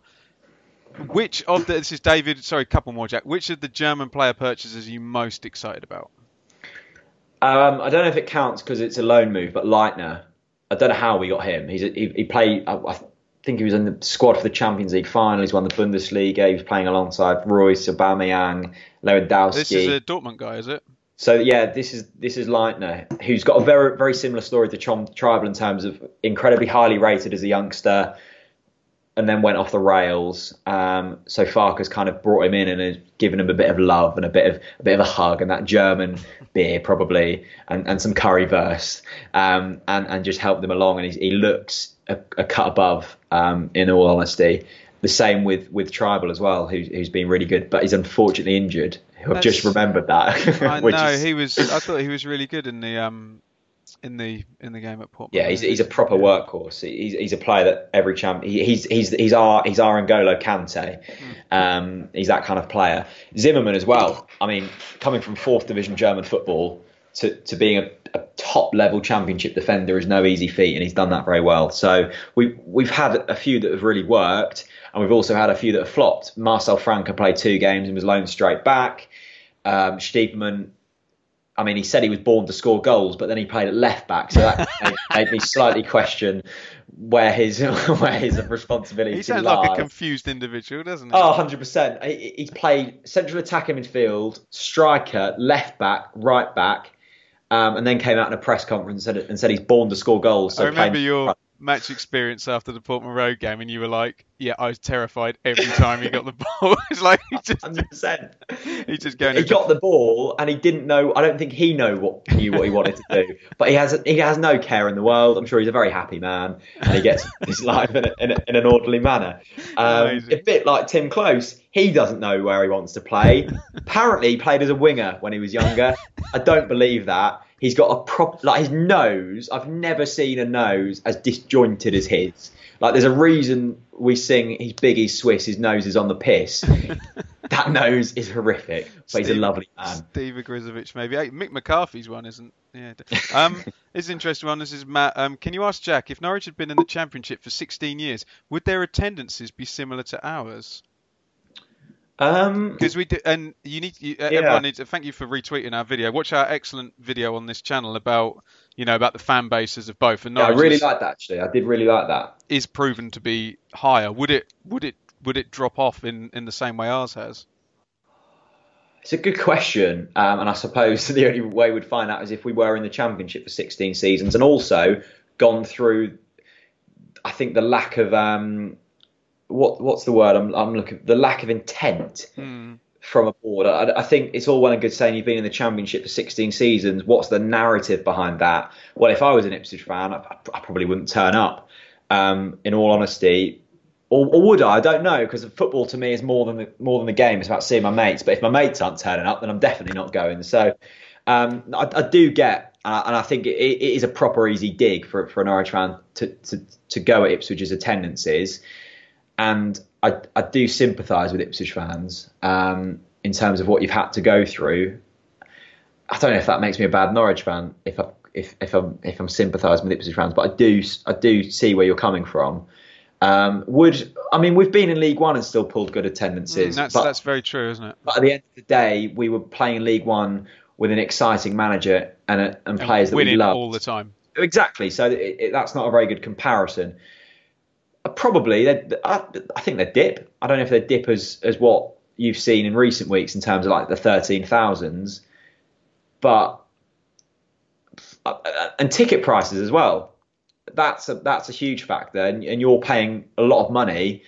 which of the this is David? Sorry, a couple more, Jack. Which of the German player purchases are you most excited about? Um, I don't know if it counts because it's a loan move, but Leitner, I don't know how we got him. He's a, he, he played. I, I think he was in the squad for the Champions League final. He's won the Bundesliga. He was playing alongside Reus, Aubameyang, Lewandowski. This is a Dortmund guy, is it? So yeah, this is this is Leitner, who's got a very very similar story to Tom Trybull in terms of incredibly highly rated as a youngster, and then went off the rails. Um, so Farke's kind of brought him in and has given him a bit of love and a bit of a bit of a hug and that German beer probably and, and some currywurst, um, and and just helped him along. And he looks a, a cut above, um, in all honesty. The same with with Trybull as well, who's who's been really good, but he's unfortunately injured. I've just remembered that. I which know is- he was. I thought he was really good in the um in the in the game at Port. Yeah, he's, he's a proper workhorse. He's, he's a player that every champ. He, he's he's he's our he's our N'Golo Kante. Um, he's that kind of player. Zimmermann as well. I mean, coming from fourth division German football to to being a, a top level championship defender is no easy feat, and he's done that very well. So we we've had a few that have really worked, and we've also had a few that have flopped. Marcel Franke played two games and was loaned straight back. Um, Stiepermann I mean, he said he was born to score goals, but then he played at left back, so that made, made me slightly question where his where his responsibility He sounds like a confused individual, doesn't he? Oh, 100%. He- He's played central attacker midfield, striker, left back, right back, um, and then came out in a press conference and said, and said he's born to score goals. So I remember your match experience after the Portman Road game, and you were like, "Yeah, I was terrified every time he got the ball." it's like he just, 100%. he's just going. he got the ball and he didn't know. I don't think he know what knew what he wanted to do, but he has he has no care in the world. I'm sure he's a very happy man and he gets his life in, a, in, a, in an orderly manner. Um, a bit like Timm Klose, he doesn't know where he wants to play. Apparently, he played as a winger when he was younger. I don't believe that. He's got a prop like his nose. I've never seen a nose as disjointed as his. Like there's a reason we sing he's big, he's Swiss, his nose is on the piss. that nose is horrific, but he's a lovely man. Steve Ogrizovic, maybe. Hey, Mick McCarthy's one isn't. Yeah. Um, it's an interesting one. This is Matt. Um, can you ask Jack if Norwich had been in the Championship for 16 years, would their attendances be similar to ours? Um, Because we do, and you need you, uh, Yeah. everyone needs. Thank you for retweeting our video. Watch our excellent video on this channel about you know about the fan bases of both. And yeah, I really is, like that actually. I did really like that. is proven to be higher. Would it? Would it? Would it drop off in in the same way ours has? It's a good question, um, and I suppose the only way we'd find out is if we were in the championship for 16 seasons and also gone through. I think the lack of um, what what's the word I'm, I'm looking the lack of intent Hmm. from a board. I, I think it's all well and good saying you've been in the championship for 16 seasons. What's the narrative behind that? Well, if I was an Ipswich fan, I, I probably wouldn't turn up. Um, in all honesty, or, or would I? I don't know because football to me is more than the more than the game. It's about seeing my mates. But if my mates aren't turning up, then I'm definitely not going. So um, I, I do get, uh, and I think it, it is a proper easy dig for for an Norwich fan to to, to go at Ipswich's attendances, and I I do sympathise with Ipswich fans um, in terms of what you've had to go through. I don't know if that makes me a bad Norwich fan if I if if I'm if I'm sympathising with Ipswich fans, but I do I do see where you're coming from. Um, would I mean we've been in League One and still pulled good attendances, Mm, that's but, that's very true, isn't it? but at the end of the day, we were playing League One with an exciting manager and a, and players that we love all the time. Exactly. So it, it, that's not a very good comparison. Probably, I, I think they dip. I don't know if they dip as as what you've seen in recent weeks in terms of like the thirteen thousands, but uh, uh, and ticket prices as well. That's a that's a huge factor, and, and you're paying a lot of money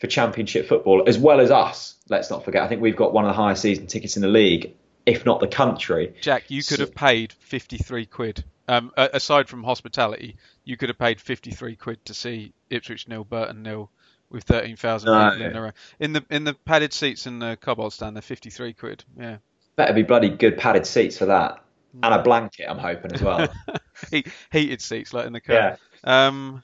for Championship football as well as us. Let's not forget. I think we've got one of the highest season tickets in the league, if not the country. Jack, you could So- have paid 53 quid. Um, aside from hospitality, you could have paid 53 quid to see Ipswich nil, Burton nil, with 13,000 No. people in there. In the in the padded seats in the Cobbold stand, they're 53 quid. Yeah, Better be bloody good padded seats for that, and a blanket. I'm hoping as well. Heat, heated seats like in the car. Um,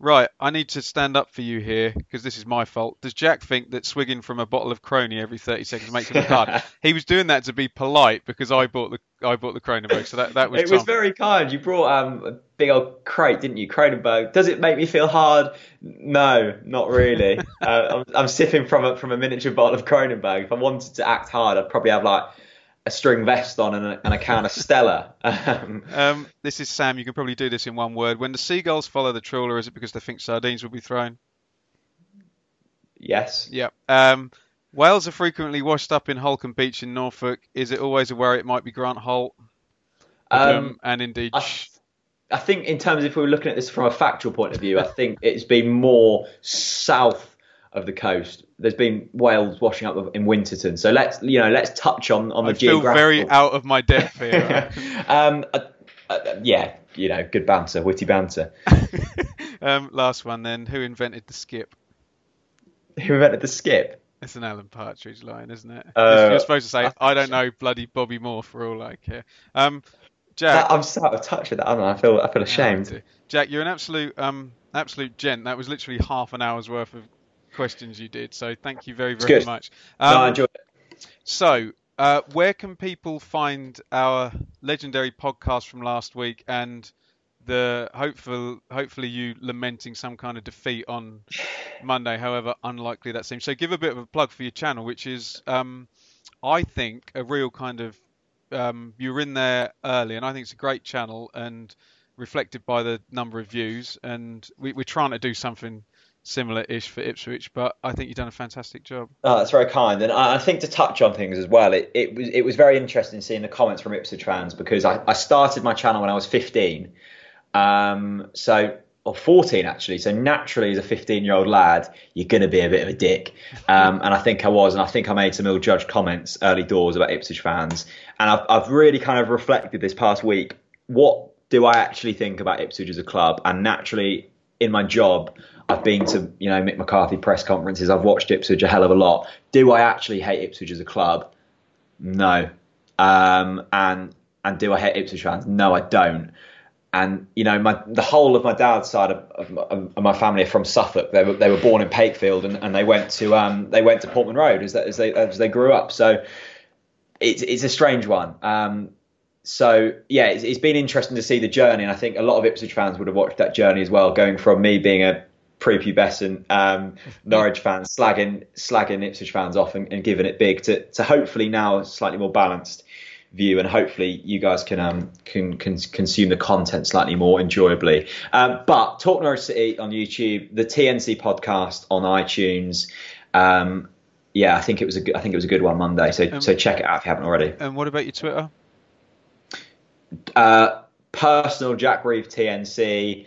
right, I need to stand up for you here because this is my fault. Does Jack think that swigging from a bottle of Crony every 30 seconds makes him look hard? he was doing that to be polite because I bought the I bought the Kronenbourg, so that that was it was very kind. You brought um, a big old crate, didn't you, Kronenbourg? Does it make me feel hard? No, not really. uh, I'm, I'm sipping from a from a miniature bottle of Kronenbourg. If I wanted to act hard, I'd probably have like a string vest on and a, and a can of Stella. Um, Um, this is Sam. You can probably do this in one word. When the seagulls follow the trawler, is it because they think sardines will be thrown? yes. Yep. Um, whales are frequently washed up in Holkham Beach in Norfolk. Is it always a worry it might be Grant Holt? Um, and indeed, I, I think in terms if we were looking at this from a factual point of view, I think it's been more south of the coast. There's been whales washing up in Winterton. So let's you know let's touch on on the I feel very out of my depth here. um, uh, uh, yeah, you know, good banter, witty banter. um, last one then. Who invented the skip? Who invented the skip? It's an Alan Partridge line, isn't it? Uh, You're supposed to say, I- "I don't know, bloody Bobby Moore," for all I care. Um, Jack, That, I'm so out of touch with that. I, I feel I feel ashamed. Jack, you're an absolute um absolute gent. That was literally half an hour's worth of questions you did. So thank you very very much. no, I Um, enjoy it. so, uh, where can people find our legendary podcast from last week and the hopeful, hopefully you lamenting some kind of defeat on Monday, however unlikely that seems. So, give a bit of a plug for your channel, which is, um, I think, a real kind of um, you were in there early, and I think it's a great channel and reflected by the number of views. And we, we're trying to do something similar-ish for Ipswich, but I think you've done a fantastic job. Oh, that's very kind, and I I think to touch on things as well, it, it was it was very interesting seeing the comments from Ipswich fans because I, I started my channel when I was 15, um, so or 14 actually. So naturally, as a 15 year old lad, you're going to be a bit of a dick. Um, and I think I was, and I think I made some ill judged comments early doors about Ipswich fans. And I've, I've really kind of reflected this past week. What do I actually think about Ipswich as a club? And naturally, in my job, I've been to you know Mick McCarthy press conferences. I've watched Ipswich a hell of a lot. Do I actually hate Ipswich as a club? No. Um, and and do I hate Ipswich fans? No, I don't. And you know, my the whole of my dad's side of, of, of my family are from Suffolk. They were they were born in Pakefield, and, and they went to um, they went to Portman Road as, as they as they grew up. So it's it's a strange one. Um, so yeah, it's, it's been interesting to see the journey, and I think a lot of Ipswich fans would have watched that journey as well, going from me being a prepubescent um, Norwich fans slagging slagging Ipswich fans off and, and, giving it big to, to hopefully now a slightly more balanced view and hopefully you guys can um, can, can consume the content slightly more enjoyably. Um, but Talk Norwich City on YouTube, the TNC podcast on iTunes. Um, yeah, I think it was a good, I think it was a good one Monday. So um, so check it out if you haven't already. And what about your Twitter? Uh, personal Jack Reeve TNC.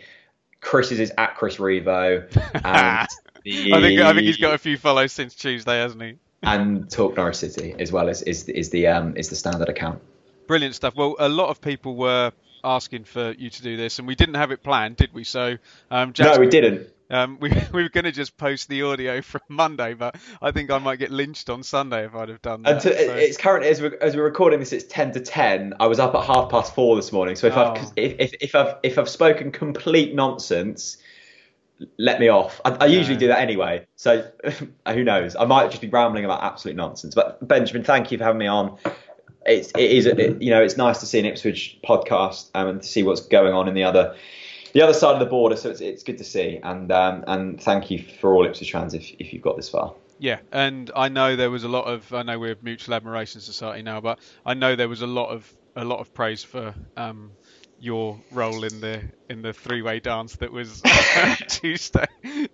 Chris's is at Chris Revo. And the, I think I think he's got a few follows since Tuesday, hasn't he? and Talk Norwich City as well as is is the um, is the standard account. Brilliant stuff. Well, a lot of people were asking for you to do this, and we didn't have it planned, did we? So, um, no, we didn't. Um, we, we were going to just post the audio from Monday, but I think I might get lynched on Sunday if I'd have done that. To, so. It's currently as we're, as we're recording this, it's ten to ten. I was up at half past four this morning, so if oh. I've if, if, if I've if I've spoken complete nonsense, let me off. I, I usually do that anyway, so who knows? I might just be rambling about absolute nonsense. But Benjamin, thank you for having me on. It's it is it, you know it's nice to see an Ipswich podcast um, and to see what's going on in the other the other side of the border. So it's, it's good to see, and um, and thank you for all Ipswich fans if if you've got this far. Yeah, and I know there was a lot of I know we're mutual admiration society now, but I know there was a lot of a lot of praise for um, your role in the in the three way dance that was Tuesday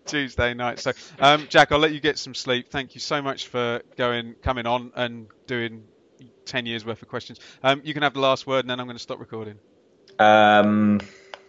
Tuesday night. So um, Jack, I'll let you get some sleep. Thank you so much for going coming on and doing ten years worth of questions. Um, you can have the last word, and then I'm going to stop recording. Um,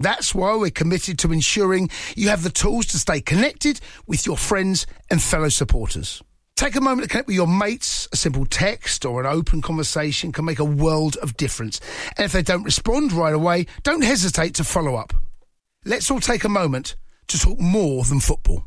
That's why we're committed to ensuring you have the tools to stay connected with your friends and fellow supporters. Take a moment to connect with your mates. A simple text or an open conversation can make a world of difference. And if they don't respond right away, don't hesitate to follow up. Let's all take a moment to talk more than football.